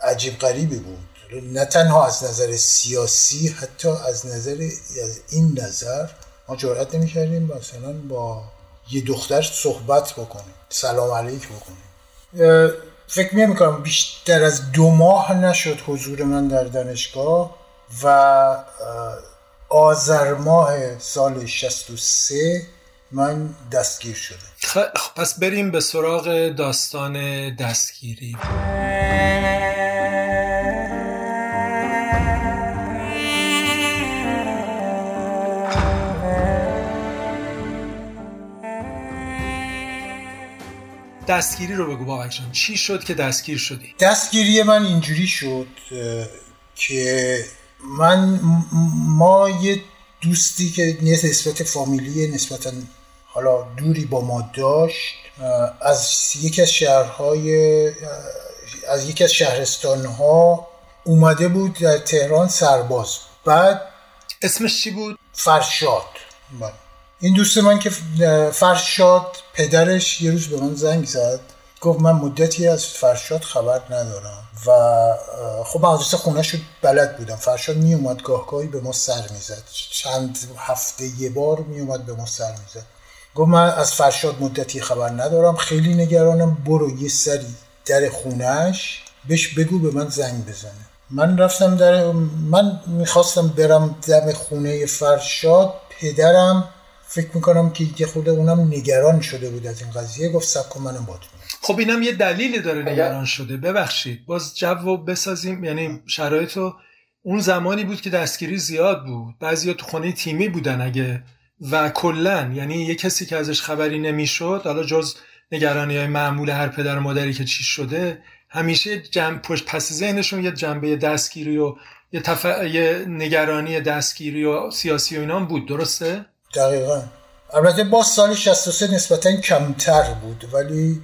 عجیب غریبی بود. نه تنها از نظر سیاسی حتی از نظر از این نظر ما جرأت نمی‌کردیم مثلا با یه دختر صحبت بکنیم سلام علیک بکنیم فکر نمی کنم بیشتر از دو ماه نشد حضور من در دانشگاه و آذر ماه سال 63 من دستگیر شده خب پس بریم به سراغ داستان دستگیری. دستگیری رو بگو بابک جان چی شد که دستگیر شدی دستگیری من اینجوری شد که من ما یه دوستی که نسبت فامیلی نسبتا حالا دوری با ما داشت از یکی از شهرهای از یکی از شهرستانها اومده بود در تهران سرباز بعد اسمش چی بود؟ فرشاد. این دوست من که فرشاد پدرش یه روز به من زنگ زد. گفت من مدتی از فرشاد خبر ندارم و خب من آدرس خونه شد بلد بودم. فرشاد می اومد گاهگاهی به ما سر می‌زد. چند هفته یه بار می اومد به ما سر می‌زد. گفت من از فرشاد مدتی خبر ندارم. خیلی نگرانم. برو یه سری در خونهش بهش بگو به من زنگ بزنه. من رفتم در من می‌خواستم برم دم خونه فرشاد پدرم فکر می‌کنم که یه خود اونم نگران شده بود از این قضیه. گفت سب کن منم باتون خب اینم یه دلیلی داره نگران شده. ببخشید باز جو بسازیم. یعنی شرایط اون زمانی بود که دستگیری زیاد بود. بعضیا تو خونه تیمی بودن اگه و کلا یعنی یه کسی که ازش خبری نمی‌شد حالا جز نگرانی های معمول هر پدر و مادری که چی شده همیشه جنب پشت پس ذهنشون یه جنبه دستگیری و یه, تف... یه نگرانی دستگیری و سیاسی و اینا بود. درسته؟ دقیقا. البته با سال 63 نسبتا کمتر بود ولی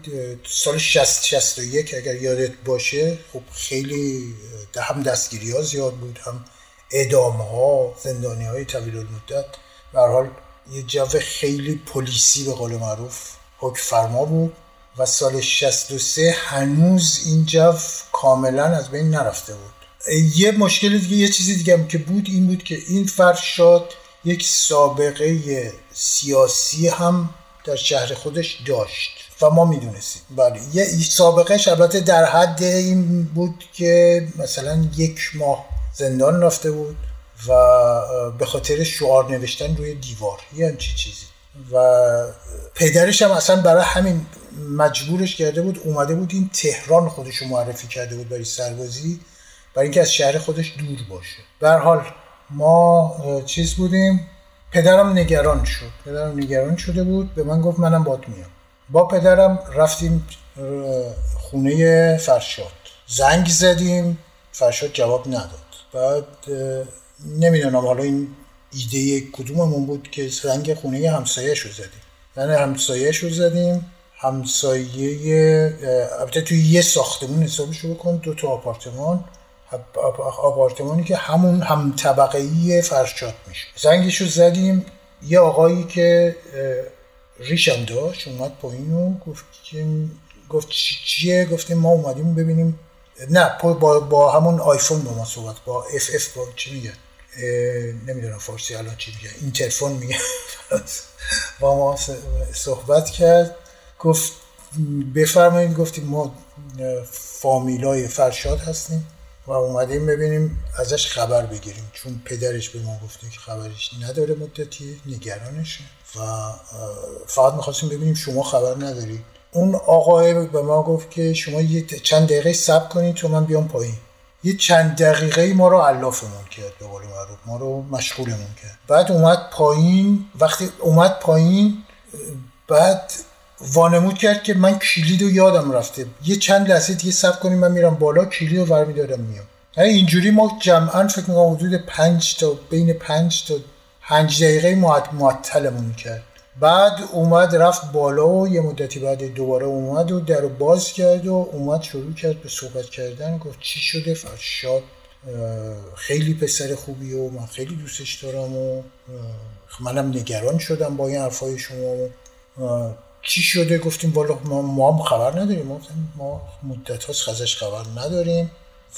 سال 60 61 اگر یادت باشه خب خیلی هم دستگیری ها زیاد بود هم اعدام ها زندانی های طویل المدت حال یه جو خیلی پلیسی به قول معروف حکم فرما بود و سال 63 هنوز این جو کاملا از بین نرفته بود. یه مشکل دیگه یه چیزی دیگه هم که بود این بود که این فرشاد یک سابقه سیاسی هم در شهر خودش داشت و ما می‌دونستیم. بله یه سابقه البته در حد این بود که مثلا یک ماه زندان رفته بود و به خاطر شعار نوشتن روی دیوار یه همچی چیزی. و پدرش هم اصلا برای همین مجبورش کرده بود اومده بود این تهران خودش رو معرفی کرده بود برای سربازی برای اینکه از شهر خودش دور باشه. به حال ما چیز بودیم. پدرم نگران شد. پدرم نگران شده بود. به من گفت منم باد میام. با پدرم رفتیم خونه فرشاد. زنگ زدیم. فرشاد جواب نداد. بعد نمی‌دونم حالا این ایده کدوممون بود که زنگ خونه همسایه رو زدیم. یعنی همسایه رو زدیم. همسایه البته توی یه ساختمون حسابش بکن. دو تا آپارتمان. آپارتمانی که همون هم طبقه ای فرشاد میشه. زنگش رو زدیم یه آقایی که ریشم داشت اومد پایین و گفت گفت چیه؟ گفتیم ما اومدیم ببینیم. نه با, با همون آیفون با ما صحبت با اف اف با چی میگه نمی‌دونم فارسی الان چی میگه اینترفون میگه با ما صحبت کرد. گفت بفرمایید گفتیم ما فامیلای فرشاد هستیم. و اومدیم ببینیم ازش خبر بگیریم. چون پدرش به ما گفته که خبرش نداره مدتی نگرانشه. و فقط می‌خواستیم ببینیم شما خبر ندارید اون آقای به ما گفت که شما یه چند دقیقه صبر کنید تو من بیام پایین. یه چند دقیقه ما رو علافمون کرد به قول معروف. ما رو مشغولمون کرد. بعد اومد پایین. وقتی اومد پایین بعد وانمود کرد که من کلید رو یادم رفته. یه چند لحظه دیگه صبر کنیم من میرم بالا کلید رو برمیدارم میام. اینجوری ما جمعا فکر می‌کنم حدود پنج تا بین پنج تا پنج دقیقه معطلمون کرد. بعد اومد رفت بالا و یه مدتی بعد دوباره اومد و در باز کرد و اومد شروع کرد به صحبت کردن. گفت چی شده؟ فرشاد خیلی پسر خوبی و من خیلی دوستش دارم و منم نگران شدم با این حرفای شما چی شده؟ گفتیم والا ما, ما هم خبر نداریم. ما, مدت هاست ازش خبر نداریم.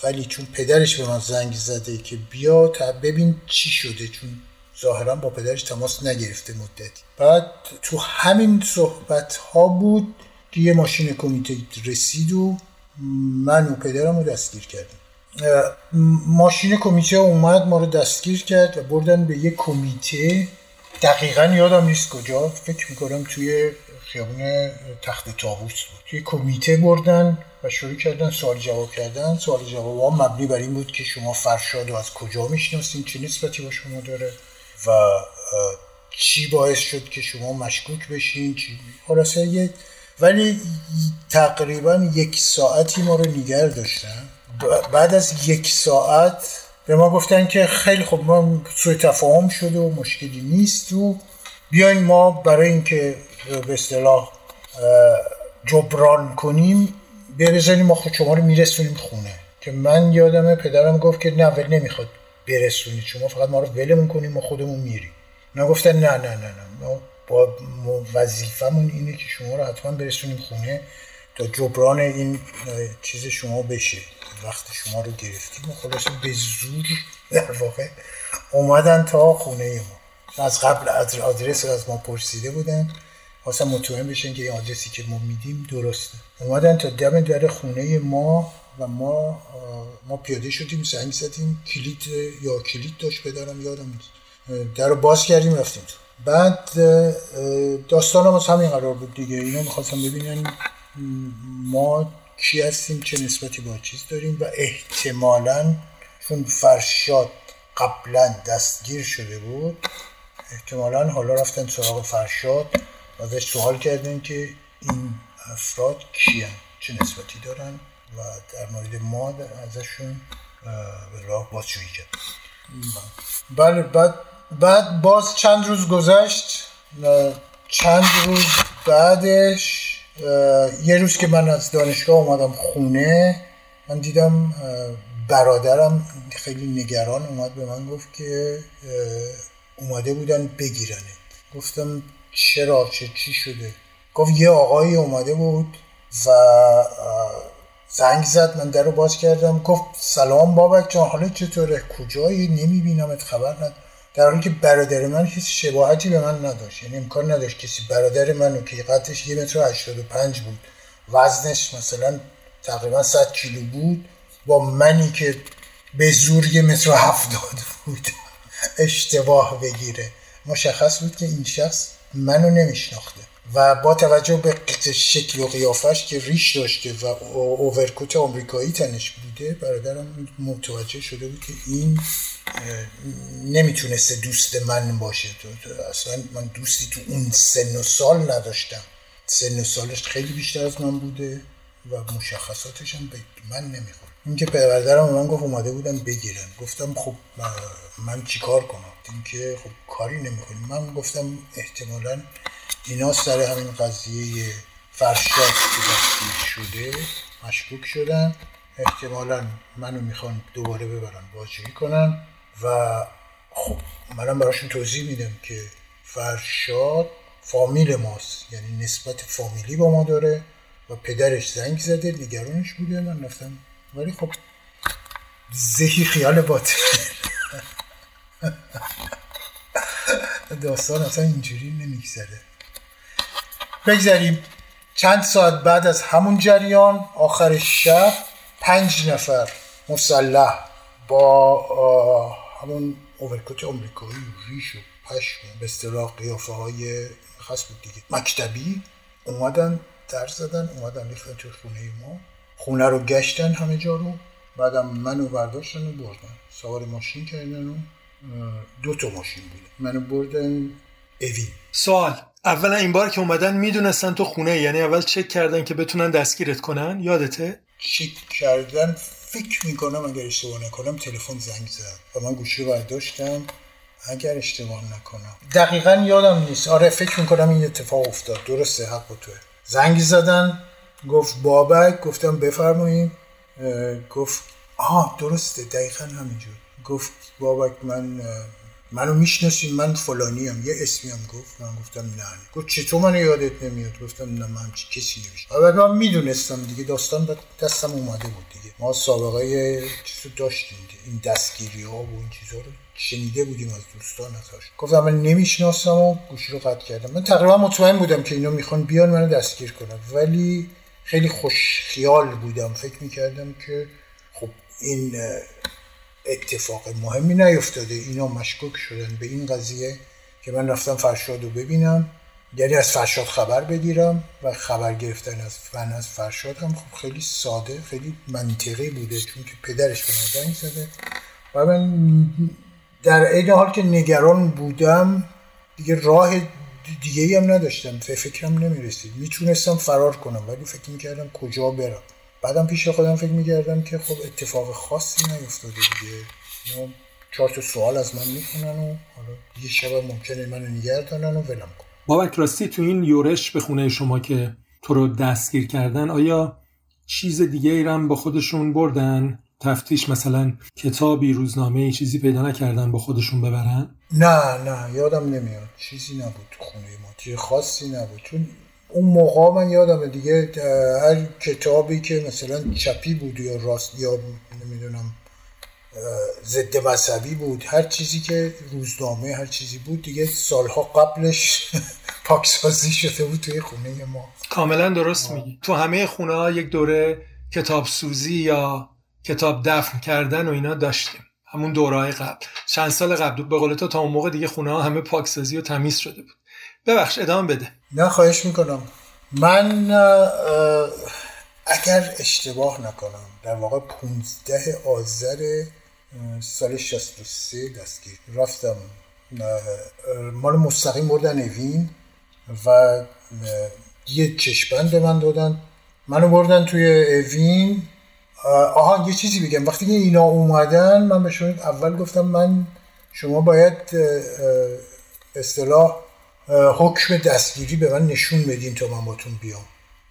ولی چون پدرش به من زنگ زده که بیا تا ببین چی شده چون ظاهرا با پدرش تماس نگرفته مدتی. بعد تو همین صحبت ها بود که یه ماشین کمیته رسید و من و پدرم رو دستگیر کردیم. ماشین کمیته اومد ما رو دستگیر کرد و بردن به یه کمیته. دقیقا یادم نیست کجا. فکر می‌کنم توی خیابون تخت تابوس بود. توی کمیته بردن و شروع کردن سوال جواب کردن. سوال جواب ها مبنی بر این بود که شما فرشاد و از کجا می‌شناسین؟ چه نسبتی با شما داره؟ و چی باعث شد که شما مشکوک بشین؟ چی؟ خلاصه یه ولی تقریبا یک ساعتی ما رو نگر داشتن. بعد از یک ساعت به ما گفتن که خیلی خوب ما سوی تفاهم شده و مشکلی نیست و بیاین ما برای اینکه به اصطلاح جبران کنیم برزنیم ما خود شما رو میرسونیم خونه. که من یادمه پدرم گفت که نه ول نمی‌خواد برسونید. شما فقط ما رو ولمون کنیم ما خودمون میریم. نه گفتن نه نه نه نه. ما با وظیفمون اینه که شما رو حتما برسونیم خونه تا جبران این چیز شما بشه. وقتی شما رو گرفتیم و خلاصه به زور در واقع اومدن تا خونه ما. از قبل آدرس از ما پرسیده بودن. خواستم مطمئن بشن که این آدرسی که ما میدیم درسته. اومدن تا دم در خونه ما و ما ما پیاده شدیم زنگ زدیم. کلید یا کلید داشت بدارم یادم نیست. در باز کردیم رفتیم بعد داستان هم از همین قرار بود دیگه. اینا می‌خواستم ببینن ما کی هستیم چه نسبتی با چیز داریم و احتمالا چون فرشاد قبلا دستگیر شده بود احتمالا حالا رفتن سراغ فرشاد. ازش سوال کردن که این افراد کیان؟ چه نسبتی دارن؟ و در مورد ما ازشون به راه بازجویی کرد. بله بعد بعد باز چند روز گذشت چند روز بعدش یه روز که من از دانشگاه اومدم خونه من دیدم برادرم خیلی نگران اومد به من گفت که اومده بودن بگیرنه گفتم چرا چه چی شده؟ گفت یه آقایی اومده بود و زنگ زد من در رو باز کردم. گفت سلام بابک جان حالا چطوره؟ کجایی؟ نمیبینمت خبر ند. در حالی که برادر من هیچ شباهتی به من نداشت. یعنی امکان نداشت کسی برادر منو که قدش یه متر و پنج بود وزنش مثلا تقریبا 100 کیلو بود با منی که به زور یه متر هفتاد بود. اشتباه بگیره. مشخص بود که این شخص منو نمیشناخته. و با توجه به شکل و قیافش که ریش داشته و اوورکوت آمریکایی تنش بوده برادرم متوجه شده بود که این نمی‌تونسته دوست من باشه. اصلا من دوستی تو اون سن و سال نداشتم. سن و سالش خیلی بیشتر از من بوده و مشخصاتش هم به من نمی‌خورد. اینکه برادرم من گفت اومده بودن بگیرن گفتم خب من چیکار کنم؟ اینکه خب کاری نمی‌کنیم من گفتم احتمالا اینا سر همین قضیه فرشاد که شده مشکوک شدن. احتمالا منو می‌خوان دوباره ببرن بازجویی کنن و خب منم براشون توضیح میدم که فرشاد فامیل ماست. یعنی نسبت فامیلی با ما داره و پدرش زنگ زده نگرانش بوده. من رفتم ولی خب زهی خیال باطل داستان اصلا اینجوری نمیگذره. بگذاریم چند ساعت بعد از همون جریان آخر شب پنج نفر مسلح با همون اوورکوت امریکایی ریش و پشم به اصطلاح قیافه های خاص بود دیگه. مکتبی اومدن در زدن اومدن ریختن تو ما. خونه رو گشتن همه جا رو بعدم منو برداشتن و بردن. سوار ماشین کردن و دو تا ماشین بود. منو بردن اوین سوال اولا این بار که اومدن می‌دونستن تو خونه یعنی اول چک کردن که بتونن دستگیرت کنن؟ یادته؟ چک کردن فکر می‌کنم اگر اشتباه نکنم تلفن زنگ زد و من گوشی برداشتم. اگر اشتباه نکنم. دقیقا یادم نیست. آره فکر می‌کنم این اتفاق افتاد. درسته حق و توه. زنگ زدن. گفت بابک گفتم بفرمایید. گفت آه درسته دقیقا همینجور. گفت بابک من منو می‌شناسین من فلانی هم یه اسمی هم گفت. من گفتم نه گفت چطور من یادت نمیاد؟ گفتم نه من کسی نمیشه البته من می‌دونستم دیگه داستان دستم اومده بود دیگه. ما سابقه چیزو داشتیم این دستگیری ها و این چیزا رو شنیده بودیم از دوستان ازش. گفتم من نمی‌شناسم و گوشی رو قطع کردم. من تقریبا مطمئن بودم که اینا می‌خوان بیان منو دستگیر کنن. ولی خیلی خوش خیال بودم. فکر می‌کردم که خب این اتفاق مهمی نیفتاده. اینا مشکوک شدن به این قضیه که من رفتم فرشاد رو ببینم یعنی از فرشاد خبر بگیرم و خبر گرفتن از فن از فرشاد هم خب خیلی ساده خیلی منطقی بوده چون که پدرش به زنگ زده. و من در عین حال که نگران بودم دیگه راه دیگه هم نداشتم. فکرم نمی‌رسید. می‌تونستم فرار کنم ولی فکر می‌کردم کجا برم. بعدم پیش خودم فکر می‌کردم که خب اتفاق خاصی نیفتاده دیگه. چهار تا سوال از من می‌کنن و حالا یه شب ممکنه منو نگه دارن و ولم کن. بابک راستی تو این یورش به خونه شما که تو رو دستگیر کردن آیا چیز دیگه ای هم با خودشون بردن؟ تفتیش مثلا کتابی روزنامه چیزی پیدا نکردن با خودشون ببرن؟ نه نه یادم نمیاد. چیزی نبود تو خونه ما چیز خاصی نبود. چون اون موقع من یادمه دیگه هر کتابی که مثلا چپی بود یا راست یا نمی‌دونم ضد مذهبی بود هر چیزی که روزنامه هر چیزی بود دیگه سالها قبلش پاکسازی شده بود توی خونه ما. کاملا درست میگی. تو همه خونه ها یک دوره کتاب سوزی یا کتاب دفن کردن و اینا داشتیم. همون دورهای قبل. چند سال قبل به قول تو تا اون موقع دیگه خونه ها همه پاکسازی و تمیز شده بود. ببخش ادامه بده. نه خواهش می‌کنم. من اگر اشتباه نکنم در واقع 15 آذر سال 63 دستگیر رفتم مال مستقیم بردن اوین و یه چشپند به من دادن. منو بردن توی اوین. آها یه چیزی بگم. وقتی که اینا اومدن من به شما اول گفتم من شما باید اصطلاح حکم دستگیری به من نشون بدین تا من باتون بیام.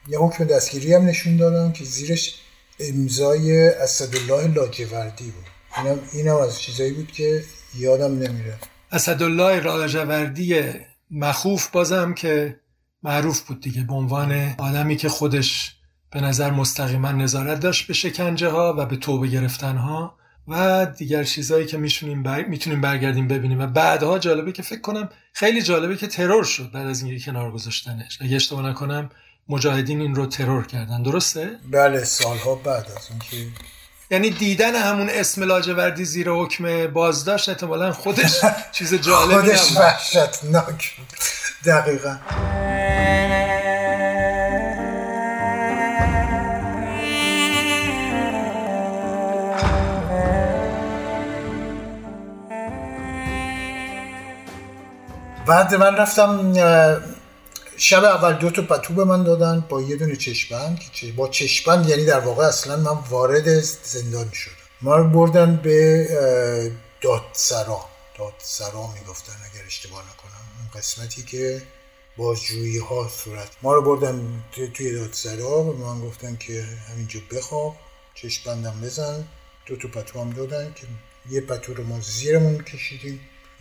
یه حکم دستگیری هم نشون دادم که زیرش امضای اسدالله لاجوردی بود. اینم, اینم از چیزایی بود که یادم نمیره. اسدالله لاجوردی مخوف بازم که معروف بود دیگه به عنوان آدمی که خودش به نظر مستقیما نظارت داشت به شکنجه ها و به توبه گرفتن ها و دیگر چیزهایی که می‌تونیم بر... می‌تونیم برگردیم ببینیم. و بعدها جالبه که فکر کنم خیلی جالبه که ترور شد بعد از اینکه کنار گذاشتنش. اگه اشتباه نکنم مجاهدین این رو ترور کردن. درسته؟ بله سالها بعد از اینکه یعنی دیدن همون اسم لاجوردی زیر حکم بازداشت احتمالا خودش چیز جالبی خودش وحشتناک دقیقا. بعد من رفتم شب اول دو تا پتو به من دادن با یه دونه چشمند با چشمند یعنی در واقع اصلا من وارد زندان شدم. ما رو بردن به دادسرا. دادسرا می‌گفتن اگر اشتباه نکنم. اون قسمتی که بازجویی ها صورت ما رو بردن توی دادسرا. و من گفتن که همینجا بخواب چشمندم بزن. دو تا پتو هم دادن که یه پتو رو ما زیرمون کشیدیم.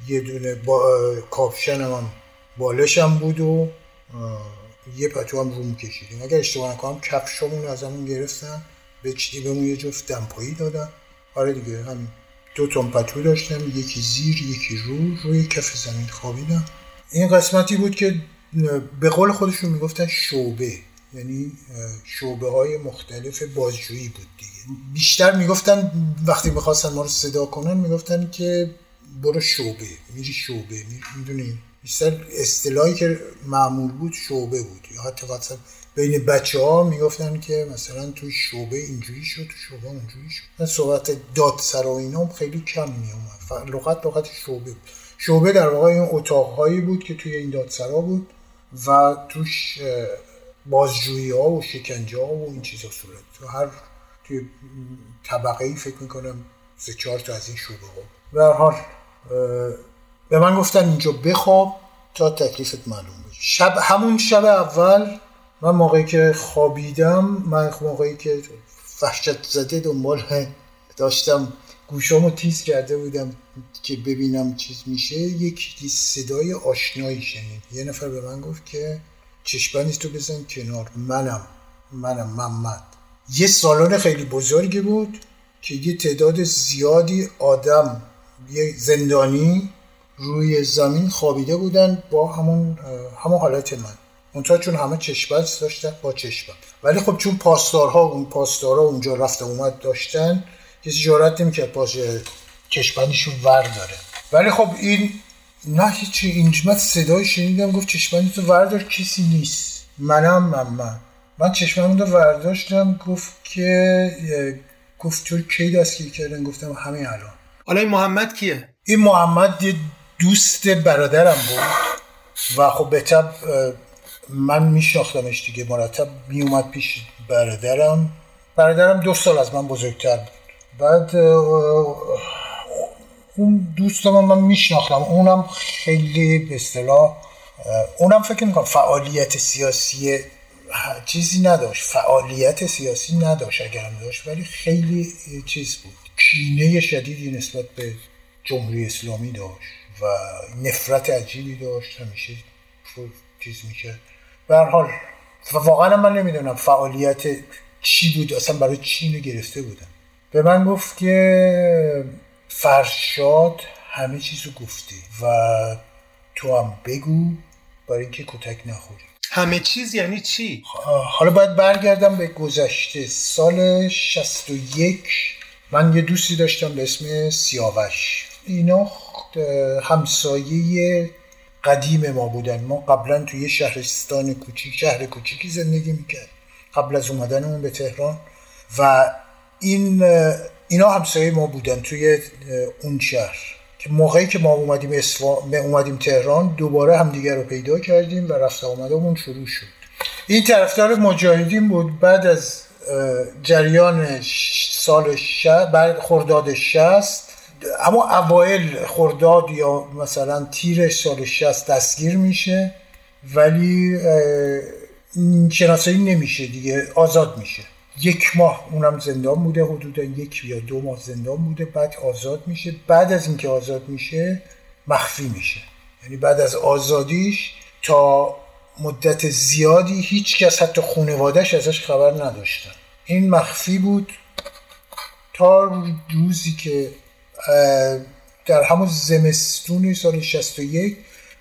یه دونه با کاپشن هم بالشم بود و یه پتو هم روم کشیدیم. اگر اشتباه نکنم کفشامون از همون گرفتن به بهمون یه جفت دمپایی دادن. آره دیگه هم دو تون پتو داشتم یکی زیر یکی رو روی کف زمین خوابیدم این قسمتی بود که به قول خودشون می‌گفتن شعبه. یعنی شعبه های مختلف بازجویی بود دیگه. بیشتر می‌گفتن وقتی می‌خواستن ما رو صدا کنن می‌گفتن که برو شعبه. میری شعبه. می‌دونی؟ بیشتر اصطلاحی که معمول بود شعبه بود. یا حتی وقتا بین بچه ها می‌گفتن که مثلا توی شعبه اینجوری شد تو شعبه اونجوری شد. صحبت دادسرا و اینا خیلی کم میومد لغت لغت شعبه بود. شعبه در واقع این اتاقهایی بود که توی این دادسرا بود و توش بازجویی ها و شکنجه ها و این چیزا صورت. تو هر توی طبقه ای فکر می‌کنم سه چهار تا از این شعبه ها به حال به من گفتن اینجا بخواب تا تکلیفت معلوم بشه. شب همون شب اول من موقعی که خوابیدم من موقعی که وحشت زده دنبال داشتم گوشامو تیز کرده بودم که ببینم چیز میشه. یک صدای آشنایی شنید. یه نفر به من گفت که چشمانی تو بزن کنار. منم. منم. محمد یه سالن خیلی بزرگی بود که یه تعداد زیادی آدم یه زندانی روی زمین خوابیده بودن با همون همون حالت من. اونجا چون همه چشمبند داشتن با چشمبند ولی خب چون پاسدارها اون پاسدارها اونجا رفت اومد داشتن کسی جارت نمی‌کرد پاس چشمندشون ور داره. ولی خب این نه هیچی اینجا صدای شنیدم گفت چشمندی تو وردار کسی نیست. منم من من. من چشمندی رو ورداشتم گفت که گفت تو کی دستگیر کردن؟ گفتم همین الان. حالا این محمد کیه؟ این محمد یه دوست برادرم بود. و خب به طب من میشناختمش دیگه. مرتب میومد پیش برادرم. برادرم دو سال از من بزرگتر بود. بعد اون دوستم من میشناختم. اونم خیلی به اصطلاح اونم فکر می‌کنم فعالیت سیاسی چیزی نداشت. فعالیت سیاسی نداشت اگرم داشت ولی خیلی چیز بود. کینه شدیدی نسبت به جمهوری اسلامی داشت و نفرت عجیبی داشت همیشه چیز میشه به حال واقعا من نمی‌دونم فعالیت چی بود اصلا برای چی گرفته بودم. به من گفت که فرشاد همه چیز رو گفته و تو هم بگو برای اینکه کتک نخوری. همه چیز یعنی چی؟ حالا باید برگردم به گذشته. سال 61 من یه دوستی داشتم به اسم سیاوش. اینا همسایه قدیم ما بودن. ما قبلا توی شهرستان کوچیک شهر کوچیکی زندگی می‌کرد قبل از اومدنمون به تهران. و این اینا همسایه ما بودن توی اون شهر. که موقعی که ما اومدیم اسفا... اومدیم تهران دوباره همدیگر رو پیدا کردیم و رفت آمدمون شروع شد. این طرفدار مجاهدین بود. بعد از جریان سال بعد خرداد شست اما اوایل خرداد یا مثلا تیر سال 60 دستگیر میشه ولی شناسایی نمیشه دیگه آزاد میشه. یک ماه اونم زندان بوده حدودا یک یا دو ماه زندان بوده بعد آزاد میشه. بعد از اینکه آزاد میشه مخفی میشه. یعنی بعد از آزادیش تا مدت زیادی هیچ کس حتی خانوادهش ازش خبر نداشتن این مخفی بود. روزی که در همون زمستون سال 61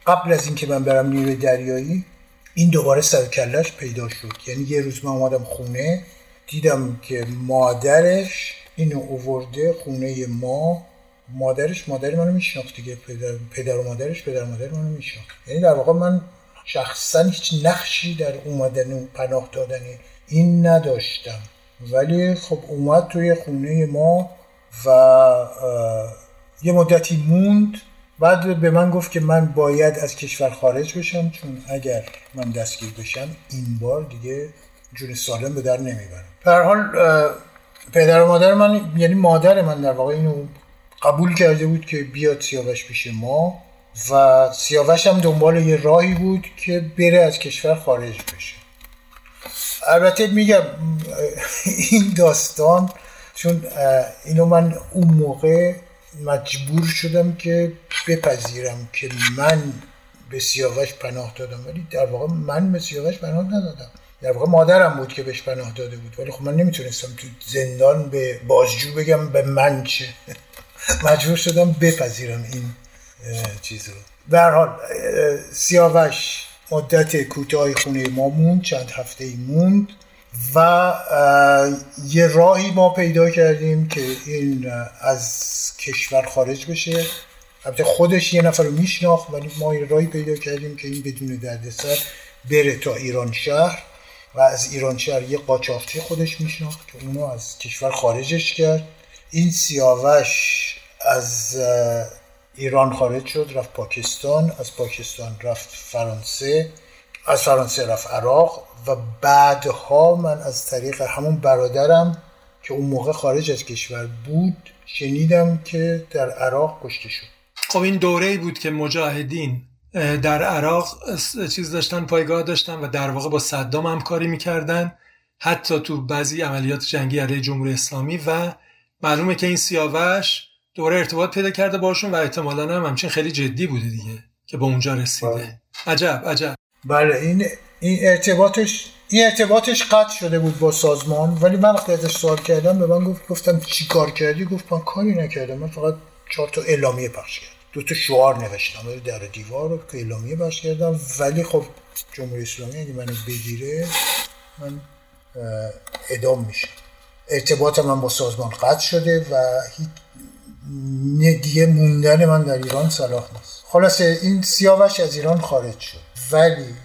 قبل از اینکه من برم نیروی دریایی این دوباره سرکلش پیدا شد. یعنی یه روز من اومدم خونه دیدم که مادرش اینو اوورده خونه ما. مادرش مادر منو میشناخت دیگه پدر, پدر و مادرش پدر و مادر منو میشناخت. یعنی در واقع من شخصا هیچ نقشی در اومدن و پناه دادن این نداشتم. ولی خب اومد توی خونه ما و یه مدتی موند. بعد به من گفت که من باید از کشور خارج بشم چون اگر من دستگیر بشم این بار دیگه جون سالم به در نمی‌برم. در حال پدر و مادر من یعنی مادر من در واقع اینو قبول کرده بود که بیاد سیاوش پیش ما و سیاوش هم دنبال یه راهی بود که بره از کشور خارج بشه. البته میگم این داستان چون اینو من اون موقع مجبور شدم که بپذیرم که من به سیاوش پناه دادم. ولی در واقع من به سیاوش پناه ندادم. در واقع مادرم بود که بهش پناه داده بود. ولی خب من نمی‌تونستم تو زندان به بازجو بگم به من چه. مجبور شدم بپذیرم این چیز رو در حال سیاوش مدت کوتاهی خونه ما موند چند هفته ای موند و یه راهی ما پیدا کردیم که این از کشور خارج بشه. البته خودش یه نفر رو میشناخت ولی ما یه راهی پیدا کردیم که این بدون دردسر بره تا ایران شهر و از ایران شهر یه قاچاقچی خودش میشناخت که اونو از کشور خارجش کرد. این سیاوش از ایران خارج شد رفت پاکستان از پاکستان رفت فرانسه از فرانسه رفت عراق و بعدها من از طریق همون برادرم که اون موقع خارج از کشور بود شنیدم که در عراق کشته شد. خب این دوره بود که مجاهدین در عراق چیز داشتن پایگاه داشتن و در واقع با صدام همکاری می‌کردن. حتی تو بعضی عملیات جنگی علیه جمهوری اسلامی و معلومه که این سیاوش دوره ارتباط پیدا کرده باشون و احتمالا هم همچین خیلی جدی بوده دیگه که به اونجا رسیده. بله. عجب عجب. بله این این ارتباطش این ارتباطش قطع شده بود با سازمان ولی من وقتی ازش سوال کردم به من گفت گفتم چی کار کردی؟ گفت من کاری نکردم. من فقط چهار تا اعلامیه پخش کردم. دو تا شعار نوشتم. در دیوار رو که اعلامیه پخش کردم. ولی خب جمهوری اسلامی اگه منو بگیره من ادام میشه ارتباط من با سازمان قطع شده و هیچ دیگه موندن من در ایران صلاح نیست. خلاصه این سیاوش از ایران خارج شد. ولی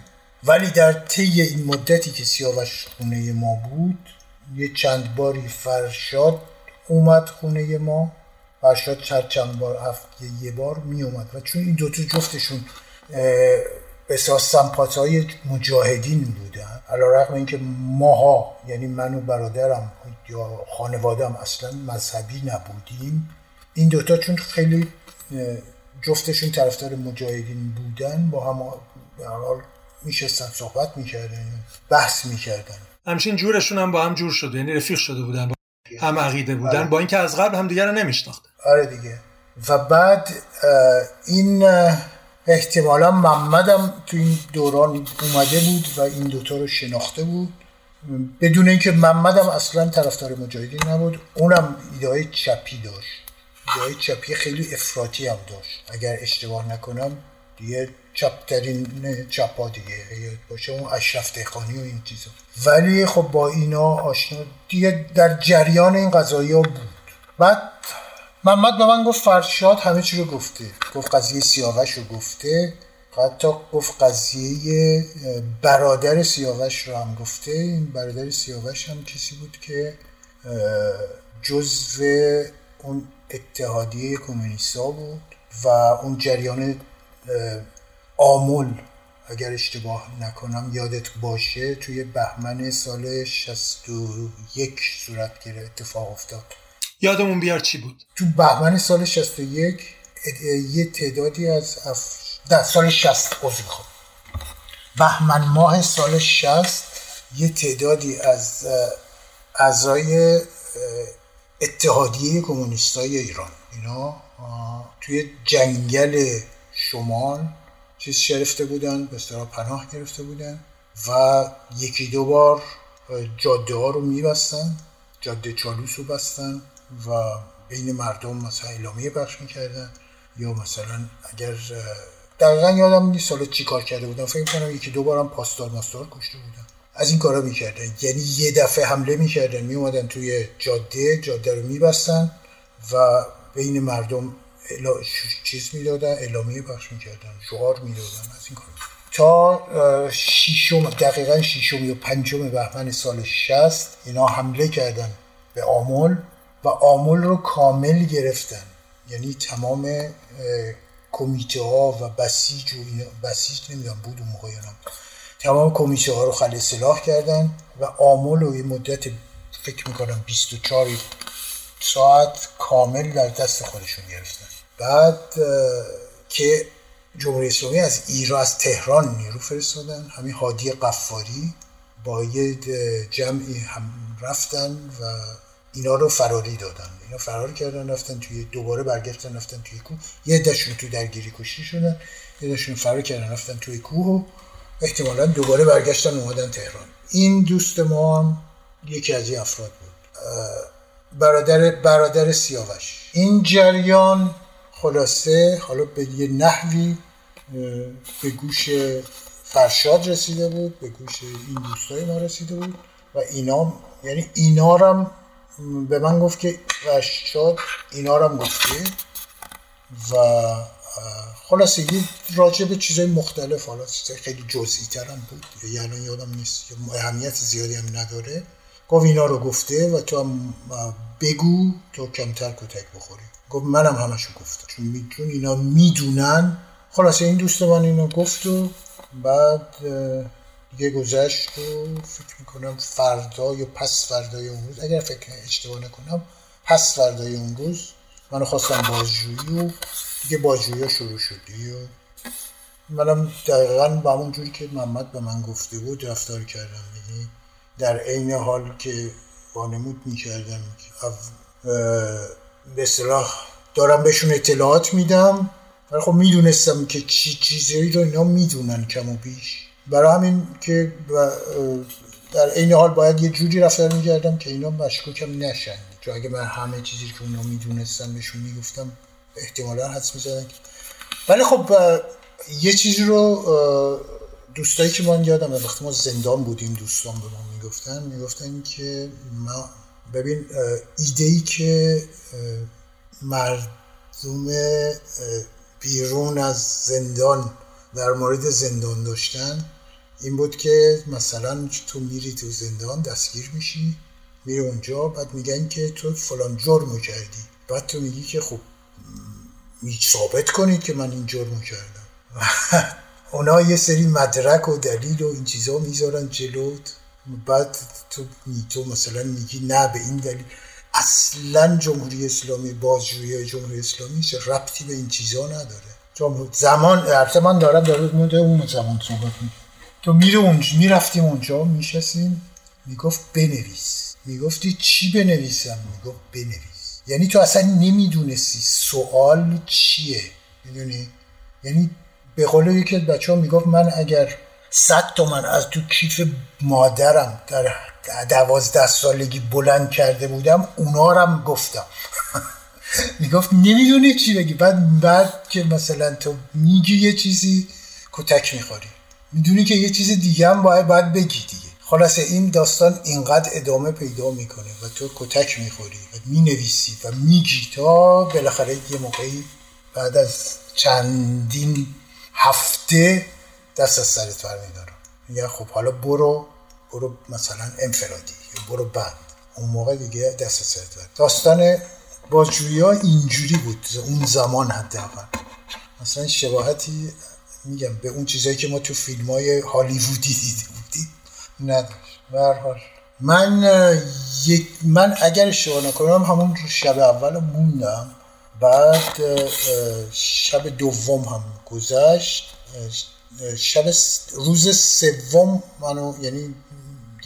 ولی در طی این مدتی که سیاوش خونه ما بود یه چند باری فرشاد اومد خونه ما. فرشاد چند چند بار هفته یه بار می اومد و چون این دوتا جفتشون اساس سمپات های مجاهدین بودن علا رقم اینکه ماها یعنی من و برادرم یا خانوادم اصلا مذهبی نبودیم این دوتا چون خیلی جفتشون طرفدار مجاهدین بودن با هم حال میشستن صحبت می‌کردن بحث می‌کردن. همچین جورشون هم با هم جور شده یعنی رفیق شده بودن با هم عقیده بودن آره. با اینکه از قبل هم دیگر رو نمیشناختن آره دیگه. و بعد این احتمالا محمدم تو این دوران اومده بود و این دوتا رو شناخته بود. بدون اینکه محمدم اصلا طرفدار مجاهدین نبود اونم ایده چپی داشت. ایده چپی خیلی افراطی هم داشت. اگر اشتباه نکنم دیگه چپترین چپا دیگه باشه اون اشرف دهقانی و این چیزا. ولی خب با اینا آشنا دیگه در جریان این قضایی ها بود. بعد محمد به من گفت فرشاد همه چی رو گفته. گفت قضیه سیاوش رو گفته. حتی گفت قضیه برادر سیاوش رو هم گفته. این برادر سیاوش هم کسی بود که جزو اون اتحادیه کمونیستا بود و اون جریان آمول اگر اشتباه نکنم یادت باشه توی بهمن سال 61 صورت گرفت اتفاق افتاد. یادمون بیار چی بود؟ تو بهمن سال 61 یه تعدادی از اف... در سال 60 عضو خود بهمن ماه سال 60 یه تعدادی از اعضای اتحادیه کمونیستای ایران. اینا توی جنگل شمال چیز شرفته بودن به اصطلاح پناه گرفته بودن و یکی دو بار جاده ها رو میبستن جاده چالوس رو بستن و بین مردم مثلا اعلامیه پخش می‌کردن. یا مثلا اگر دقیقا یادم نیست سال چی کار کرده بودن. فکر کنم یکی دو بارم پاسدار ماستار کشته بودن. از این کارا می‌کردن. یعنی یه دفعه حمله می‌کردن میومدن توی جاده جاده رو میبستن و بین مردم چیز می‌دادن اعلامیه پخش می‌کردن شعار می‌دادن از این کار تا شیشم دقیقا شیشم یا پنجم بهمن سال 60 اینا حمله کردن به آمل و آمل رو کامل گرفتن. یعنی تمام کمیته ها و بسیج و بسیج نمی‌دونم بود اون موقع تمام کمیته ها رو خلی سلاح کردن و آمل و یه مدت فکر می‌کنم 24 ساعت کامل در دست خودشون گرفتن. بعد که جمهوری اسلامی از ایران از تهران نیرو فرستادن. همین هادی قفاری با یه جمعی هم رفتن و اینا رو فراری دادن. اینا فرار کردن رفتن توی دوباره برگشتن رفتن توی کوه. یه دشون توی درگیری کشتی شدن یه دشون فرار کردن رفتن توی کوه و احتمالا دوباره برگشتن اومدن تهران. این دوست ما هم یکی از این افراد بود. برادر برادر سیاوش. این جریان خلاصه حالا به یه نحوی به گوش فرشاد رسیده بود به گوش این دوستای ما رسیده بود و اینا یعنی اینا هم به من گفت که فرشاد اینا هم گفته و خلاصه یه راجع به چیزای مختلف حالا چیزای خیلی جزئی تر هم بود. یعنی یادم نیست. اهمیت زیادی هم نداره. گفت اینا رو گفته و تو هم بگو تو کمتر کتک بخوری. گفت منم همشو گفتم. چون میتون اینا می‌دونن. خلاصه این دوست من اینو گفت و بعد دیگه گذشت و فکر می‌کنم فردا یا پس فردای اون روز اگر فکر اشتباه نکنم پس فردای اون روز منو خواستم بازجویی و دیگه بازجویی شروع شدی و منم دقیقا به همون جوری که محمد به من گفته بود رفتار کردم. یعنی در عین حال که وانمود می‌کردم به اصطلاح دارم بهشون اطلاعات میدم ولی خب می‌دونستم که چی چیزی رو اینا می‌دونن کم و بیش. برای همین که در عین حال باید یه جوری رفتار می‌کردم که اینا مشکوکم نشن. چون اگه من همه چیزی که اونا می‌دونستم بهشون می‌گفتم احتمالا حدس می‌زدن ولی خب یه چیزی رو دوستایی که من یادم وقتی ما زندان بودیم دوستان به ما می‌گفتن می‌گفتن که ما ببین ایده ای که مردم بیرون از زندان در مورد زندان داشتن این بود که مثلا تو میری تو زندان دستگیر میشی میری اونجا بعد میگن که تو فلان جرمو کردی. بعد تو میگی که خب ثابت کنید که من این جرمو کردم. اونا یه سری مدرک و دلیل و این چیزا می‌ذارن جلوت. بعد تو تو مثلا میگی نه به این دلیل. اصلا جمهوری اسلامی بازجویی جمهوری اسلامی ربطی به این چیزا نداره. چون زمان البته من دارم مونده اون زمان صحبت می تو میره اونجا می‌رفتی اونجا میشستیم. می‌گفت بنویس. می‌گفتی چی بنویسم؟ می‌گفت بنویس. یعنی تو اصلا نمی‌دونستی سوال چیه می‌دونی؟ یعنی به قول یکی از بچه ها می‌گفت من اگر صد تومن از تو کیف مادرم در دوازده سالگی بلند کرده بودم اونا رم گفتم. می‌گفت نمی‌دونی چی بگی؟ بعد بعد که مثلا تو میگی یه چیزی کتک می‌خوری. می‌دونی که یه چیز دیگه هم باید باید بگی خلاصه این داستان اینقدر ادامه پیدا می‌کنه و تو کتک می‌خوری و می‌نویسی و میگی تا بالاخره یه موقعی بعد از چندین هفته دست از سرت برمیدارم. میگن خب حالا برو برو مثلا انفرادی یا برو بند. اون موقع دیگه دست از سرت برد داستان بازجویی اینجوری بود اون زمان حداقل. مثلا شباهتی میگم به اون چیزایی که ما تو فیلم های هالیوودی دیده بودیم نداشت. به حال. من یک من اگر اشتباه نکنم همون شب اول موندم. بعد شب دوم هم گذشت. شب روز سوم منو یعنی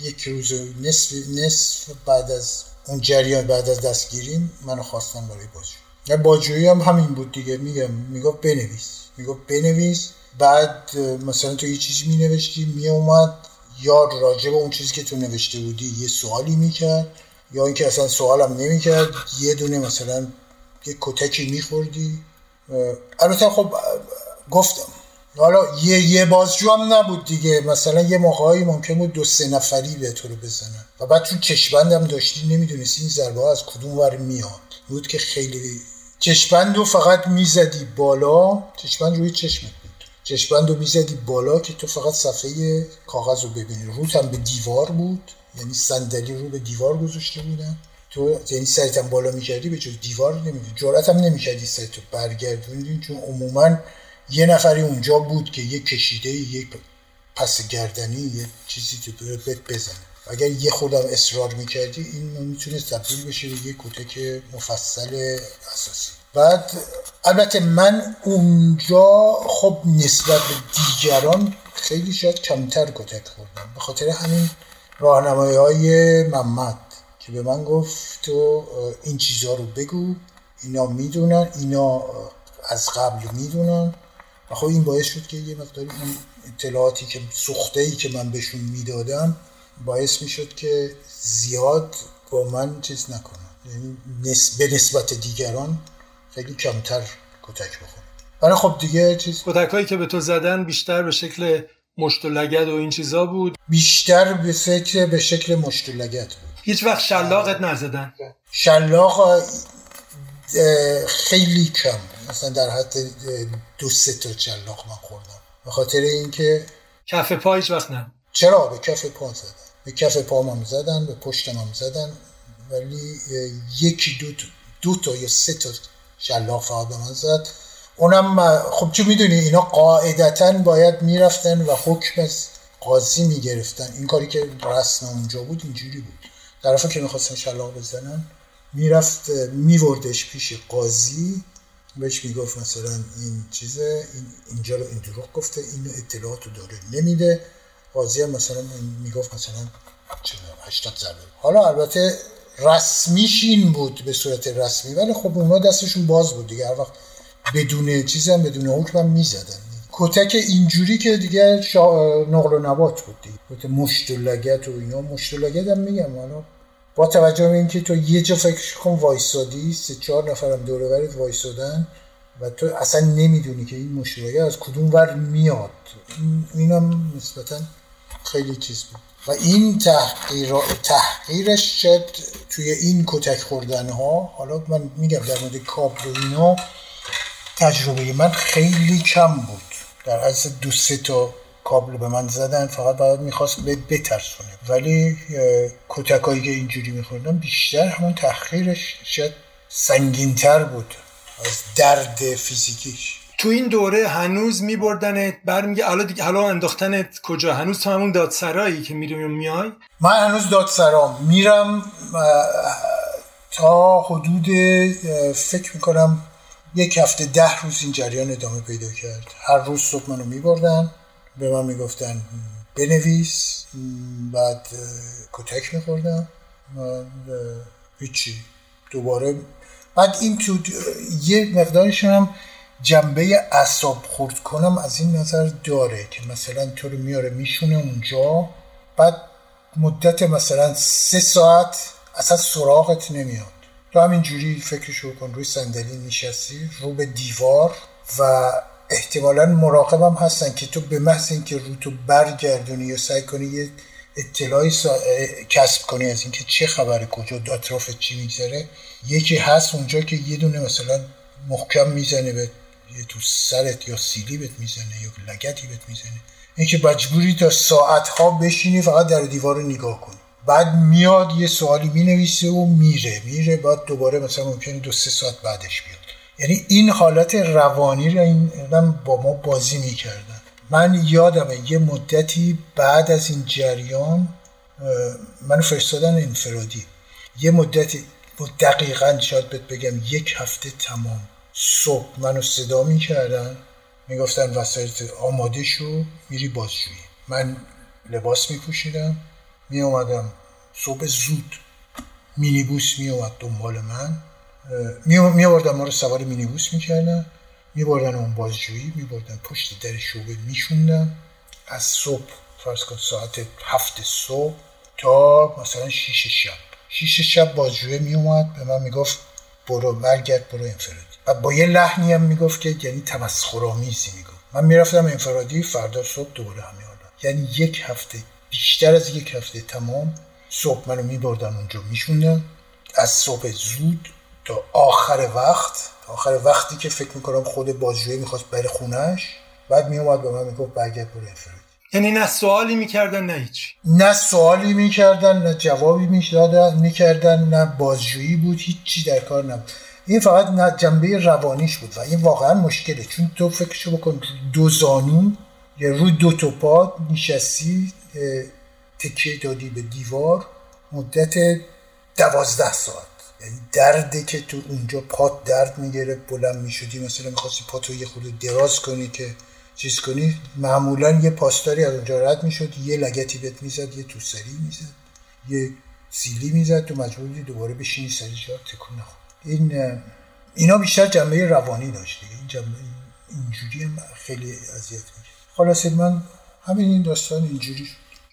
یک روز نصف نصف بعد از اون جریان بعد از دستگیریم منو خواستن برای بازجویی. بازجویی هم همین بود دیگه. میگم می‌گفت بنویس. می‌گفت بنویس. بعد مثلا تو یه چیزی مینوشتی میومد یا راجع به اون چیزی که تو نوشته بودی یه سوالی می‌کرد یا اینکه اصلا سوالم نمی‌کرد یه دونه مثلا یه کتکی میخوردی. البته خب گفتم. حالا یه یه بازجو هم نبود دیگه. مثلا یه موقعی ممکن بود دو سه نفری به تو رو بزنن. و بعد تو چشبند هم داشتی نمی‌دونستی این ضربه از کدوم ور میاد. بود که خیلی چشبند رو فقط می‌زدی بالا چشبند روی چشمت بود چشبند رو می‌زدی بالا که تو فقط صفحه کاغذ رو ببینی. روت هم به دیوار بود یعنی صندلی رو به دیوار گذاشته بودن. تو یعنی سریتم بالا می‌کردی به جز دیوار نمی‌دونی. جرأت هم نمی‌کردی سریتو برگردوندی چون عموما یه نفری اونجا بود که یه کشیده یه پس گردنی یه چیزی تو بهت بزنه. اگر یه خودم اصرار می‌کردی این می‌تونه تبدیل بشه به یه کتک مفصل اساسی. بعد البته من اونجا خب نسبت به دیگران خیلی شاید کمتر کتک خوردم. به خاطر همین راهنمایی های محمد که به من گفت تو این چیزها رو بگو. اینا می‌دونن اینا از قبل می‌دونن. و خب این باعث شد که یه مقداری اون اطلاعاتی که سخته ای که من بهشون می‌دادم باعث می‌شد که زیاد با من چیز نکنم یعنی به نسبت دیگران خیلی کمتر کتک بخورم ولی خب دیگه چیز کتک هایی که به تو زدن بیشتر به شکل مشت و لگد و این چیزا بود. بیشتر به فکر به شکل مشت و لگد بود. هیچ وقت شلاقت نزدن. شلاق خیلی کم. مثلا در حد دو سه تا شلاق من خوردم. به خاطر اینکه کف پا هیچ وقت نه. چرا؟ به کف پا زدن. به کف پا هم زدن به پشتم هم زدن. ولی یکی دو تا, دو تا یا سه تا شلاق من زد اونم خب چه می‌دونی؟ اینا قاعدتا باید می‌رفتن و حکم از قاضی می‌گرفتن. این کاری که رسم اونجا بود اینجوری بود. طرفا که می‌خواستن شلاق بزنن می‌رفت میوردش پیش قاضی. بهش می‌گفت مثلا این چیزه این اینجا رو این دروغ گفته این اطلاعات رو داره نمیده. قاضی هم مثلا می‌گفت مثلا 80 ضربه. حالا البته رسمیش این بود به صورت رسمی ولی خب اونا دستشون باز بود دیگه. هر وقت بدون چیزی هم بدون حکم هم می‌زدن. کتک اینجوری که دیگه شا... نقل و نبات بود دیگه. مشت و لگت و اینا. مشت و لگت هم میگم. حالا با توجه به اینکه تو یه جا فکر کن وایسادی سه چهار نفرم دوره برت وایسادن و تو اصلا نمی‌دونی که این مشترک از کدوم ور میاد. این هم نسبتا خیلی چیز بود. و این تحقیر تحقیرش شد توی این کتک خوردن ها حالا من میگم در مورد کابل و اینا تجربه من خیلی کم بود. در از دو سه تا کابل به من زدن فقط باید می‌خواست به بترسونه ولی کتکایی که اینجوری میخوردم بیشتر همون تحقیرش شاید سنگینتر بود از درد فیزیکیش. تو این دوره هنوز میبردنت برمیگه حالا دیگه حالا انداختنت کجا؟ هنوز تو همون دادسرایی که میری میای؟ من هنوز دادسرام. میرم تا حدود فکر می‌کنم یک هفته ده روز این جریان ادامه پیدا کرد. هر روز صبح منو میبردن به من می‌گفتن بنویس بعد کتک میخوردم هیچی. دوباره بعد این تو یه مقدارش هم جنبه اصاب خورد کنم از این نظر داره که مثلا تو رو میاره میشونه اونجا. بعد مدت مثلا سه ساعت اصلا سراغت نمیاد. تو همینجوری فکرشو کن روی صندلی نشستی رو به دیوار و احتمالا مراقبم هستن که تو به محض اینکه رو تو برگردونی یا سعی کنی یه اطلاعی کسب کنی از اینکه چه خبر کجا اطراف چی میگذره یکی هست اونجا که یه دونه مثلا محکم می‌زنه به یه تو سرت یا سیلی بهت می‌زنه یا لگتی بهت می‌زنه. اینکه مجبوری تا ساعت ها بشینی فقط در دیوار رو نگاه کنی بعد میاد یه سوالی می‌نویسه و میره. میره بعد دوباره مثلا ممکنه دو سه ساعت بعدش بیاد. یعنی این حالت روانی رو این با ما بازی می‌کردن. من یادمه یه مدتی بعد از این جریان منو فرستادن انفرادی. یه مدتی دقیقا شاید بهت بگم یک هفته تمام. صبح منو صدا می‌کردن. می‌گفتن وسایل آماده شو میری بازجویی. من لباس میپوشیدم میومدم صبح زود مینیبوس میومد دنبال من. میوردن ما رو سوار مینیبوس می‌کردن. میبردن اون بازجویی میبردن پشت در شعبه میشوندن. از صبح فرض کن ساعت هفت صبح تا مثلا شیش شب. شیش شب بازجویی میومد به من می‌گفت برو برگرد برو انفرادی. و با یه لحنی هم می‌گفت که یعنی تمسخرآمیزی می‌گفت. من می‌رفتم انفرادی فردا صبح دوباره همین یعنی یک هفته بیشتر از یک هفته تمام صبح منو میبردن اونجا میشوندن. از صبح زود تا آخر وقت آخر وقتی که فکر می‌کنم خود بازجویی می‌خواست بره خونش بعد میومد به من می‌گفت برگرد برو انفرادی. یعنی نه سوالی می‌کردن نه هیچ. نه سوالی می‌کردن نه جوابی می‌دادن می‌کردن نه بازجویی بود هیچی در کار نبود. این فقط نه جنبه روانیش بود و این واقعا مشکله. چون تو فکرشو بکن دو زانو یا روی دو تا پا نشستی تکیه دادی به دیوار مدت دوازده ساعت. یعنی درده که تو اونجا پات درد می‌گیره بلند می‌شدی مثلا می‌خواستی پاتو یه خود دراز کنی که چیز کنی معمولا یه پاسداری از اونجا رد می‌شد یه لگتی بهت می‌زد یه توسری می‌زد یه سیلی می‌زد تو مجبوری دوباره بشینی سری جا تکون نخور این اینا بیشتر جنبه روانی داشت این جنبه اینجوری خیلی اذیت میشه خلاصه من همین این داستان اینجوری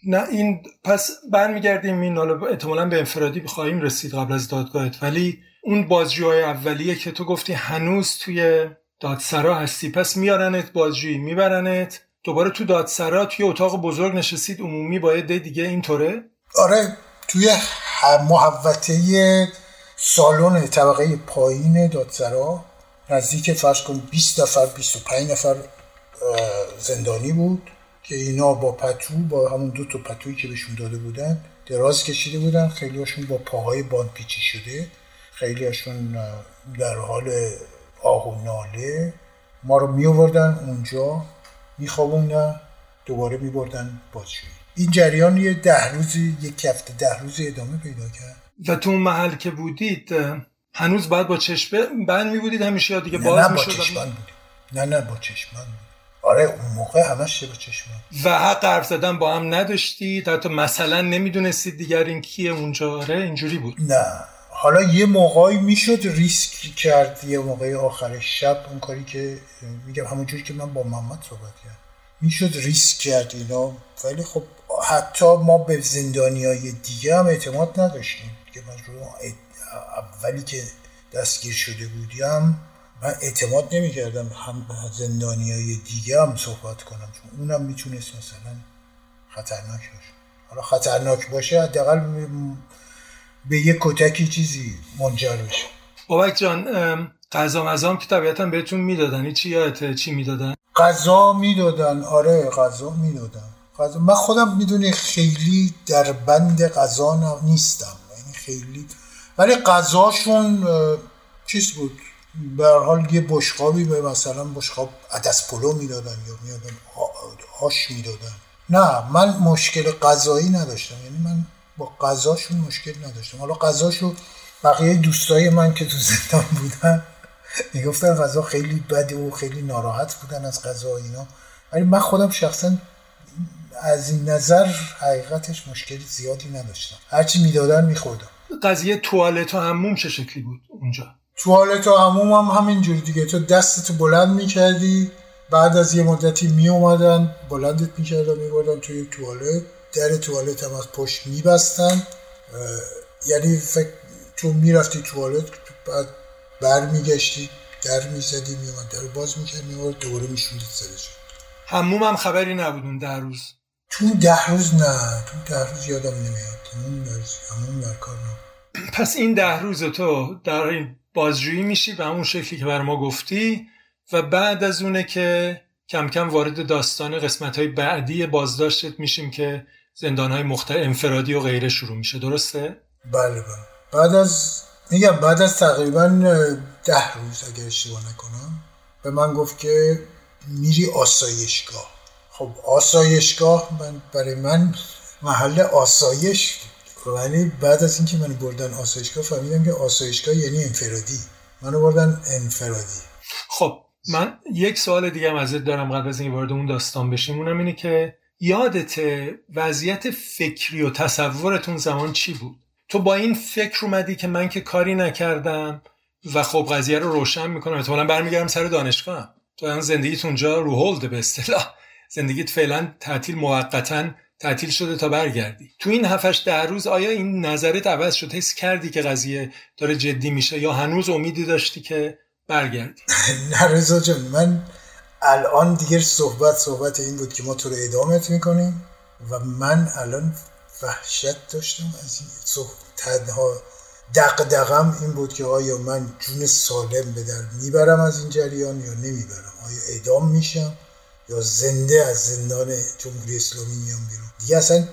نه این پس برمیگردیم این حالا احتمالا به انفرادی بخواهیم رسید قبل از دادگاهت. ولی اون بازجوهای اولیه که تو گفتی هنوز توی دادسرا هستی پس میارنت بازجویی میبرنت. دوباره تو دادسرا توی اتاق بزرگ نشستید عمومی با یه دیگه اینطوره؟ آره توی محوطه سالن طبقه پایین دادسرا نزدیک فرض کن 20 نفر 25 نفر زندانی بود که اینا با پتو با همون دو تا پتویی که بهشون داده بودن دراز کشیده بودن. خیلی هاشون با پاهای باند پیچی شده. خیلی هاشون در حال آه و ناله. ما رو می آوردن اونجا میخوابوندن دوباره می بردن بازجویی این جریان یه ده روزی یک هفته ده روزی ادامه پیدا کرد. و تو اون محل که بودید هنوز باید با چشم بند می بودید همیشه یا دیگه باز نه با چشم نه نه با چشم آره اون موقع همش با چشم و حق حرف زدن با هم نداشتید حتی مثلا نمی‌دونستید دیگر این کیه اونجا. آره اینجوری بود. نه. حالا یه موقعی می‌شد ریسک کرد یه موقعی آخر شب اون کاری که میگم همونجوری که من با محمد صحبت کردم. می‌شد ریسک کرد اینا. ولی خب حتی ما به زندانی های دیگه هم اعتماد نداشتیم. که من اولی که دستگیر شده بودیم من اعتماد نمی کردم هم زندانی های دیگه هم صحبت کنم چون اونم می‌تونست مثلا خطرناک باشه. حالا خطرناک باشه حداقل به یه کتکی چیزی منجر بشه. بابک جان غذا مزام که طبیعتا بهتون می‌دادن. چی یادت چی می‌دادن؟ غذا می‌دادن. آره غذا می‌دادن. غذا من خودم می‌دونی خیلی در بند غذا نیستم. خیلی. ولی غذاشون چیز بود؟ به حال یه بشقابی به مثلا بشقاب عدس پلو می‌دادن یا می‌دادن آش می‌دادن. نه من مشکل غذایی نداشتم. یعنی من با غذاشون مشکل نداشتم. حالا غذاشو بقیه دوستای من که تو زندان بودن می‌گفتن غذا خیلی بده و خیلی ناراحت بودن از غذا اینا. ولی من خودم شخصا از این نظر حقیقتش مشکلی زیادی نداشتم. هرچی می‌دادن میخوردم. قضیه توالت و هموم چه شکلی بود اونجا؟ توالت و هموم هم همینجوری دیگه. تو دستتو بلند می‌کردی بعد از یه مدتی می اومدن بلندت می‌کردن میبردن توی توالت. در توالت هم از پشت میبستن. یعنی فکر تو می‌رفتی توالت بعد برمیگشتی در می‌زدی میومد در باز می‌کرد میورد دوباره میشوندید سرش. هموم هم خبری نبود اون ده روز. تو ده روز نه تو ده روز یادم نمیاد. همون در کار نه پس این ده روز تو در این بازجویی میشی به همون شکلی که بر ما گفتی و بعد از اونه که کم کم وارد داستان قسمت های بعدی بازداشتت میشیم که زندان های مختلف انفرادی و غیره شروع میشه. درسته؟ بله بله. بعد از میگم بعد از تقریبا ده روز اگر اشتباه نکنم به من گفت که میری آسایشگاه. خب آسایشگاه من برای من محل آسایش ولی بعد از اینکه من بردن آسایشگاه فهمیدم که آسایشگاه یعنی انفرادی. منو بردن انفرادی. خب من یک سوال دیگه هم ازت دارم قبل از اینکه وارد اون داستان بشیم. اونم اینه که یادت وضعیت فکری و تصورتون زمان چی بود؟ تو با این فکر اومدی که من که کاری نکردم و خب قضیه رو روشن می‌کنم. احتمالا برمیگردم سر دانشگاه تو زندگیت اونجا رو هولده به اصطلاح. زندگیت فعلا تعطیل موقتا تعطیل شده تا برگردی. تو این هفتش ده روز آیا این نظرت عوض شد؟ حس کردی که قضیه داره جدی میشه یا هنوز امیدی داشتی که برگردی؟ نه رضا جان من الان دیگه صحبت صحبت این بود که ما تو رو ادامت می‌کنیم و من الان وحشت داشتم از این صحبت تنها دقدقم این بود که آیا من جون سالم به در می‌برم از این جریان یا نمی‌برم؟ آیا اعدام میشم؟ یا زنده از زندان جمهوری اسلامی میام بیرون. دیگه اصلا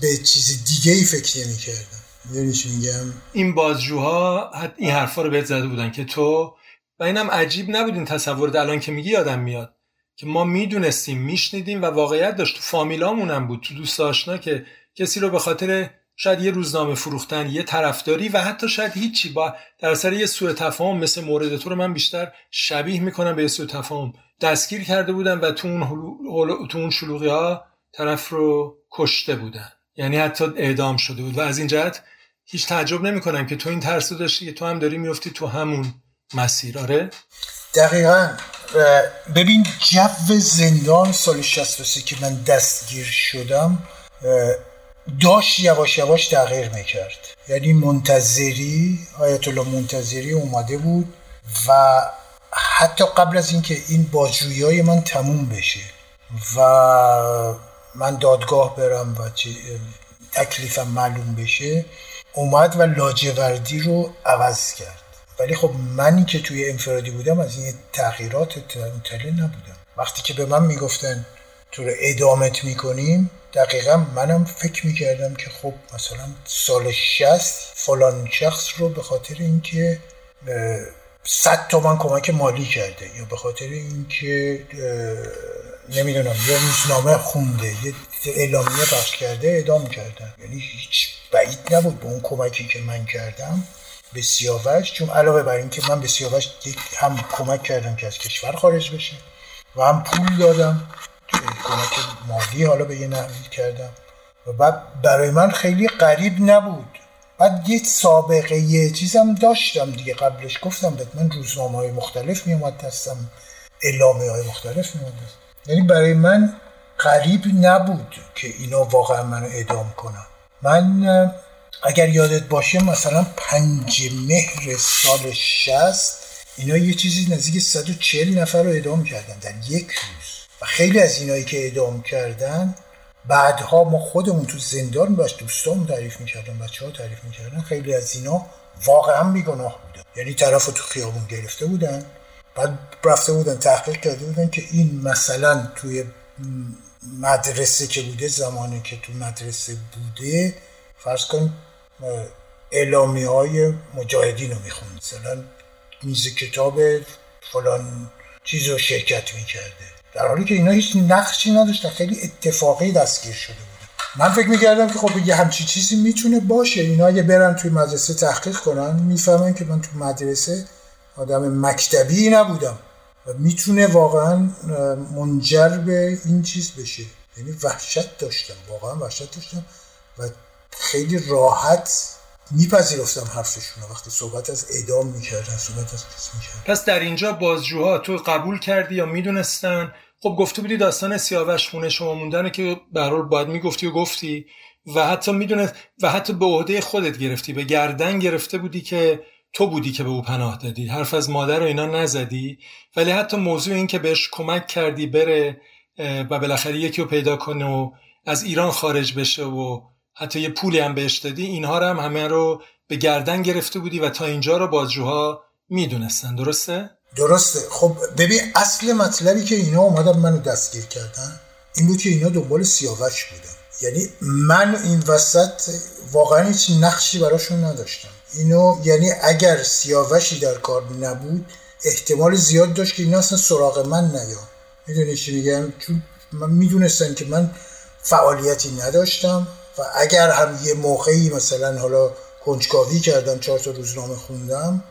به چیز دیگه ای فکر نمی کردم میگم؟ این بازجوها این حرفا رو بهت زده بودن که تو و اینم عجیب نبود این تصور الان که میگی یادم میاد. که ما می‌دونستیم میشنیدیم و واقعیت داشت. تو فامیلامونم بود تو دوست آشنا که کسی رو به خاطر شاید یه روزنامه فروختن یه طرفداری و حتی شاید هیچی. با در اثر یه سوء تفاهم مثل مورد تو رو من بیشتر شبیه می‌کنم به یه سوء تفاهم. دستگیر کرده بودن و تو اون, تو اون شلوغی ها طرف رو کشته بودن. یعنی حتی اعدام شده بود. و از این جهت هیچ تعجب نمی کنم که تو این ترس داشتی که تو هم داری میفتی تو همون مسیر. آره؟ دقیقا. ببین جو زندان سال 63 که من دستگیر شدم داشت یواش یواش تغییر می‌کرد. یعنی منتظری آیت الله منتظری اومده بود و حتی قبل از اینکه این بازجویی های من تموم بشه و من دادگاه برم و تکلیفم معلوم بشه اومد و لاجوردی رو عوض کرد. ولی خب منی که توی انفرادی بودم از این تغییرات مطلع نبودم. وقتی که به من می‌گفتن تو رو ادامت می‌کنیم دقیقا منم فکر می‌کردم که خب مثلا سال شست فلان شخص رو به خاطر اینکه صد تومن کمک مالی کرده. یا به خاطر اینکه نمی‌دونم یه روزنامه خونده یه اعلامیه پخش کرده اعدام کردن. یعنی هیچ بعید نبود به اون کمکی که من کردم. به سیاوش چون علاوه بر اینکه من به سیاوش هم کمک کردم که از کشور خارج بشه و هم پول دادم. کمک مالی حالا به یه نحوی کردم. و بعد برای من خیلی قریب نبود. بعد یه سابقه یه چیزم داشتم دیگه قبلش. گفتم بهت من روزنامه های مختلف میومد دستم. اعلامه های مختلف میومد یعنی برای من قریب نبود که اینا واقعا منو اعدام کنم من اگر یادت باشه مثلا پنج مهر سال شست اینا یه چیزی نزدیک 140 نفر رو اعدام کردن در یک روز. و خیلی از اینایی که اعدام کردن بعدها ما خودمون تو زندان باش دوستان تعریف می‌کردن بچه ها تعریف می‌کردن. خیلی از اینا واقعا بیگناه بودن. یعنی طرف تو خیابون گرفته بودن بعد رفته بودن تحقیق کرده بودن که این مثلا توی مدرسه که بوده زمانی که تو مدرسه بوده فرض کن اعلامی های مجاهدین رو می‌خوند. مثلا میز کتاب فلان چیز رو شرکت می‌کرده. در حالی که اینا هیچ نقشی نداشتن خیلی اتفاقی دستگیر شده بود. من فکر می‌کردم که خب یه همچی چیزی می‌تونه باشه. اینا اگه برن توی مدرسه تحقیق کنن می‌فهمن که من تو مدرسه آدم مکتبی نبودم و می‌تونه واقعا منجر به این چیز بشه. یعنی وحشت داشتم واقعا وحشت داشتم و خیلی راحت میپذیرفتم حرفشون وقتی صحبت از اعدام می‌کردن صحبت از کس می‌کردن. پس در اینجا بازجوها تو قبول کردی یا می‌دونستن؟ خب گفته بودی داستان سیاوش خونه شما موندنه که به باید می‌گفتی و گفتی و حتی می‌دونست و حتی به عهده خودت گرفتی به گردن گرفته بودی که تو بودی که به او پناه دادی. حرف از مادر رو اینا نزدی. ولی حتی موضوع این که بهش کمک کردی بره و بالاخره یکی رو پیدا کنه و از ایران خارج بشه و حتی یه پولی هم بهش دادی اینها رو هم همه رو به گردن گرفته بودی و تا اینجا رو بازجوها می‌دونستن. درسته؟ درسته. خب ببین اصل مطلبی که اینا اومدن منو دستگیر کردن این بود که اینا دنبال سیاوش بودن. یعنی من این وسط واقعا هیچ نقشی براشون نداشتم. اینو یعنی اگر سیاوشی در کار نبود احتمال زیاد داشت که اینا اصلا سراغ من نیا. می‌دونی چی میگم؟ چون من می‌دونستن که من فعالیتی نداشتم. و اگر هم یه موقعی مثلا حالا کنجکاوی کردم چهار تا روزنامه خوندم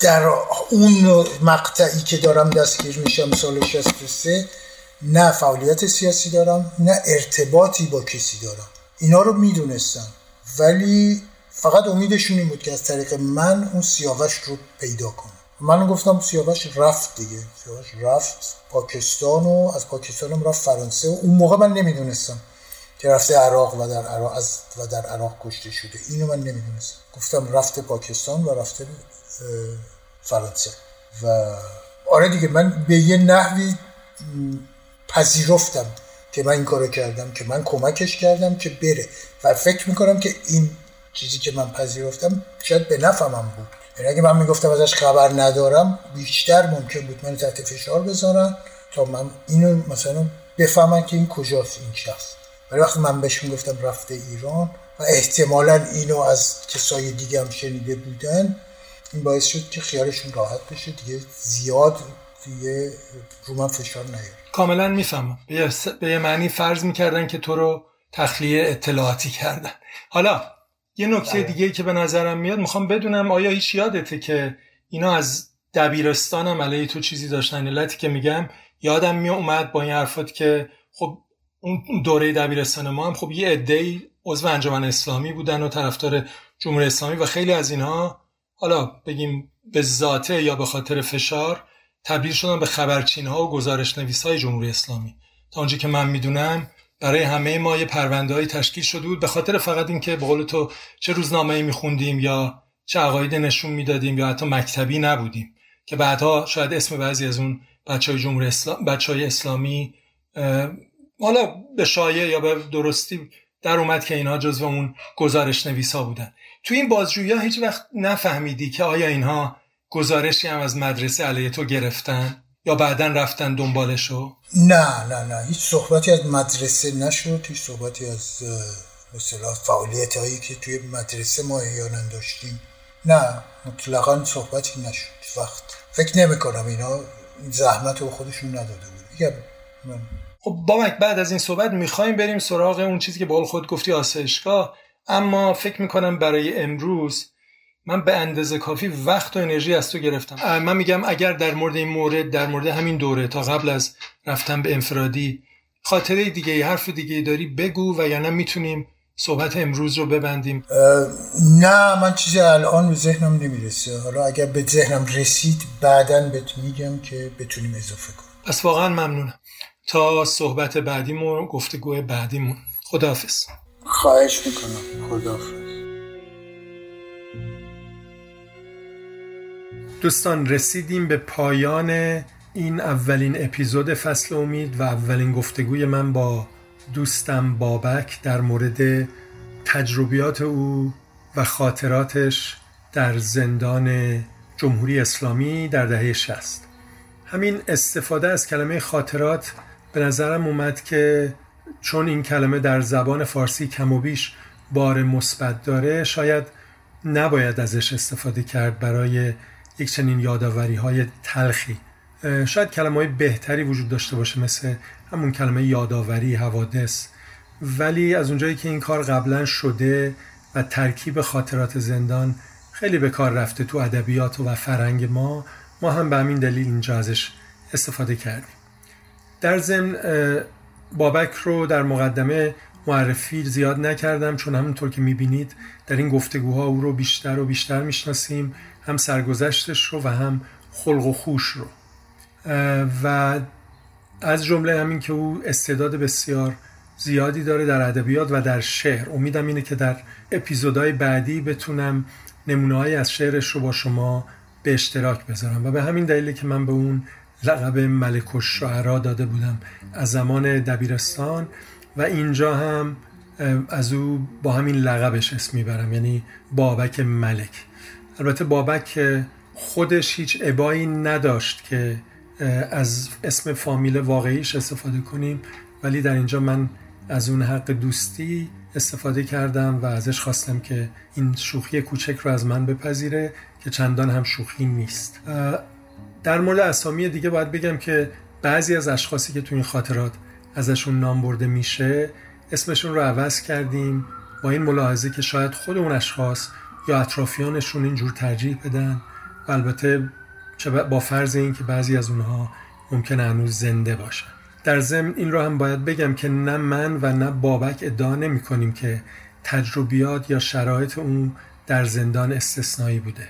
در اون مقطعی که دارم دستگیر میشم سال 63 نه فعالیت سیاسی دارم نه ارتباطی با کسی دارم. اینا رو می‌دونستم. ولی فقط امیدشون این بود که از طریق من اون سیاوش رو پیدا کنم. من گفتم سیاوش رفت دیگه. سیاوش رفت پاکستان و از پاکستانم رفت فرانسه و اون موقع من نمی‌دونستم. که رفته عراق و در عراق از و در عراق کشته شده. اینو من نمی‌دونستم. گفتم رفته پاکستان و رفته فرانسه. و آره دیگه من به یه نحوی پذیرفتم که من این کارو کردم که من کمکش کردم که بره. و فکر می‌کنم که این چیزی که من پذیرفتم شاید به نفهمم بود. یعنی اگه من می‌گفتم ازش خبر ندارم بیشتر ممکن بود من تحت فشار بذارن تا من اینو مثلا بفهمم که این کجاست این شخص. ولی وقتی من بهش می‌گفتم رفته ایران و احتمالا اینو از کسای دیگه هم شنیده بودن این باعث شد که خیالشون راحت بشه. دیگه زیاد دیگه رو من فشار نیاره کاملا می‌فهمم. به یه معنی فرض می‌کردن که تو رو تخلیه اطلاعاتی کردن. حالا یه نکته بله. دیگه که به نظرم میاد می‌خوام بدونم آیا هیچ یادته که اینا از دبیرستانم علیه تو چیزی داشتن؟ علتی که میگم یادم می اومد با این حرفات که خب اون دوره دبیرستان ما هم خب یه عده‌ای عضو انجمن اسلامی بودن و طرفدار جمهوری اسلامی و خیلی از اینها حالا بگیم به ذاته یا به خاطر فشار تبدیل شدن به خبرچین ها و گزارش نویس های جمهوری اسلامی. تا اونجا که من می‌دونم برای همه ما یه پرونده تشکیل شده بود به خاطر فقط اینکه به قول تو چه روزنامه میخوندیم یا چه عقاید نشون می‌دادیم یا حتی مکتبی نبودیم. که بعدها شاید اسم بعضی از اون بچه های جمهوری اسلام بچه های اسلامی حالا به شایع یا به درستی در اومد که اینها جزو اون گزارش نویس ها بودن. تو این بازجویی هیچ وقت نفهمیدی که آیا اینها گزارشی هم از مدرسه علیه تو گرفتن یا بعدا رفتن دنبالشو؟ نه نه نه. هیچ صحبتی از مدرسه نشد. هیچ صحبتی از مثلا فعالیت هایی که توی مدرسه ما احیانا داشتیم. نه مطلقا صحبتی نشد. وقت. فکر نمی کنم اینا زحمت رو خودشون نداده بود. خب بامک بعد از این صحبت می‌خوایم بریم سراغ اون چیزی که بال خود گفتی آسایشگاه. اما فکر می‌کنم برای امروز من به اندازه کافی وقت و انرژی از تو گرفتم. من میگم اگر در مورد این مورد در مورد همین دوره تا قبل از رفتن به انفرادی خاطره دیگه حرف دیگه داری بگو و یا نه می‌تونیم صحبت امروز رو ببندیم. نه من چیزی الان به ذهنم نمی‌رسه. حالا اگر به ذهنم رسید بعدا بهت میگم که بتونیم اضافه کنیم. پس واقعا ممنونم. تا صحبت بعدیمون گفتگو بعدیمون. خداحافظ. خواهش می‌کنم. خداحافظ. دوستان رسیدیم به پایان این اولین اپیزود فصل امید و اولین گفتگوی من با دوستم بابک در مورد تجربیات او و خاطراتش در زندان جمهوری اسلامی در دهه شست همین استفاده از کلمه خاطرات به نظرم اومد که چون این کلمه در زبان فارسی کم و بیش بار مثبت داره شاید نباید ازش استفاده کرد برای یک چنین یادآوری های تلخی. شاید کلمه های بهتری وجود داشته باشه مثل همون کلمه یادآوری حوادث. ولی از اونجایی که این کار قبلا شده و ترکیب خاطرات زندان خیلی به کار رفته تو ادبیات و فرنگ ما ما هم به همین دلیل اینجا ازش استفاده کردیم. در ضمن بابک رو در مقدمه معرفی زیاد نکردم چون همونطور که می‌بینید در این گفتگوها او رو بیشتر و بیشتر می‌شناسیم هم سرگذشتش رو و هم خلق و خوش رو. و از جمله همین که او استعداد بسیار زیادی داره در ادبیات و در شعر. امیدم اینه که در اپیزودهای بعدی بتونم نمونه از شعرش رو با شما به اشتراک بذارم. و به همین دلیل که من به اون لقب ملک الشعرا داده بودم. از زمان دبیرستان و اینجا هم از او با همین لقبش اسم می‌برم یعنی بابک ملک. البته بابک خودش هیچ عبایی نداشت که از اسم فامیل واقعیش استفاده کنیم. ولی در اینجا من از اون حق دوستی استفاده کردم و ازش خواستم که این شوخی کوچک رو از من بپذیره که چندان هم شوخی نیست. در مورد اسامی دیگه باید بگم که بعضی از اشخاصی که تو این خاطرات ازشون نام برده میشه اسمشون رو عوض کردیم با این ملاحظه که شاید خود اون اشخاص یا اطرافیانشون اینجور ترجیح بدن و البته با فرض این که بعضی از اونها ممکن هنوز زنده باشن. در ضمن این رو هم باید بگم که نه من و نه بابک ادعا نمی کنیم که تجربیات یا شرایط اون در زندان استثنایی بوده.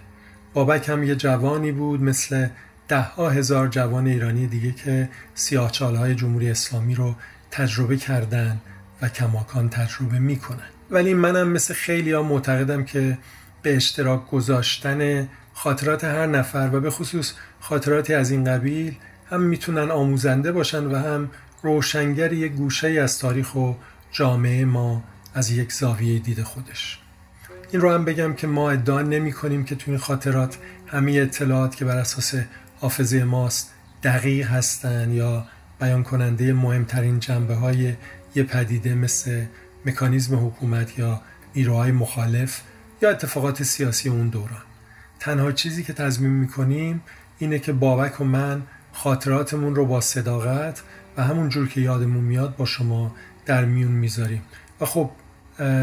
بابک هم یه جوانی بود مثل ده ها هزار جوان ایرانی دیگه که سیاهچال های جمهوری اسلامی رو تجربه کردن و کماکان تجربه می‌کنن. ولی منم مثل خیلی ها معتقدم که به اشتراک گذاشتن خاطرات هر نفر و به خصوص خاطراتی از این قبیل هم می‌تونن آموزنده باشن و هم روشنگر یک گوشه از تاریخ و جامعه ما از یک زاویه دید خودش. این رو هم بگم که ما ادعا نمی کنیم که تو این خاطرات همه اطلاعات که بر اساس حافظه ماست دقیق هستن یا بیان کننده مهمترین جنبه های یه پدیده مثل مکانیزم حکومت یا نیروهای مخالف یا اتفاقات سیاسی اون دوران. تنها چیزی که تضمین می‌کنیم اینه که بابک و من خاطراتمون رو با صداقت و همون جور که یادمون میاد با شما در میون می‌ذاریم. و خب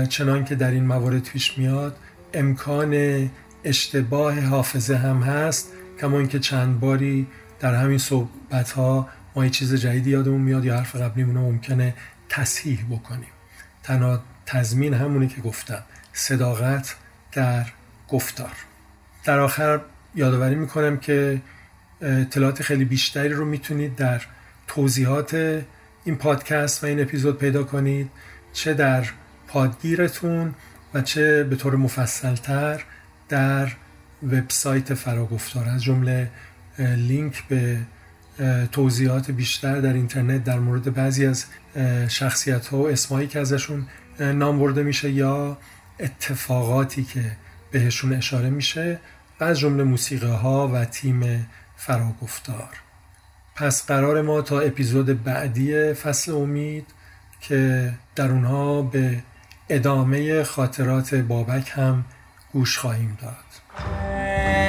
چنان که در این موارد پیش میاد امکان اشتباه حافظه هم هست. کما اینکه چند باری در همین صحبت ها ما یه چیز جدیدی یادمون میاد یا حرف قبلیمون ممکنه تصحیح بکنیم. تنها تضمین همونی که گفتم صداقت در گفتار. در آخر یادآوری می‌کنم که اطلاعات خیلی بیشتری رو می‌تونید در توضیحات این پادکست و این اپیزود پیدا کنید چه در پادگیرتون و چه به طور مفصلتر در وبسایت فراگفتار از جمله لینک به توضیحات بیشتر در اینترنت در مورد بعضی از شخصیت ها و اسمایی که ازشون نام برده میشه یا اتفاقاتی که بهشون اشاره میشه و از جمله موسیقی ها و تیم فراگفتار. پس قرار ما تا اپیزود بعدی فصل امید که در اونها به ادامه خاطرات بابک هم گوش خواهیم داد. へ。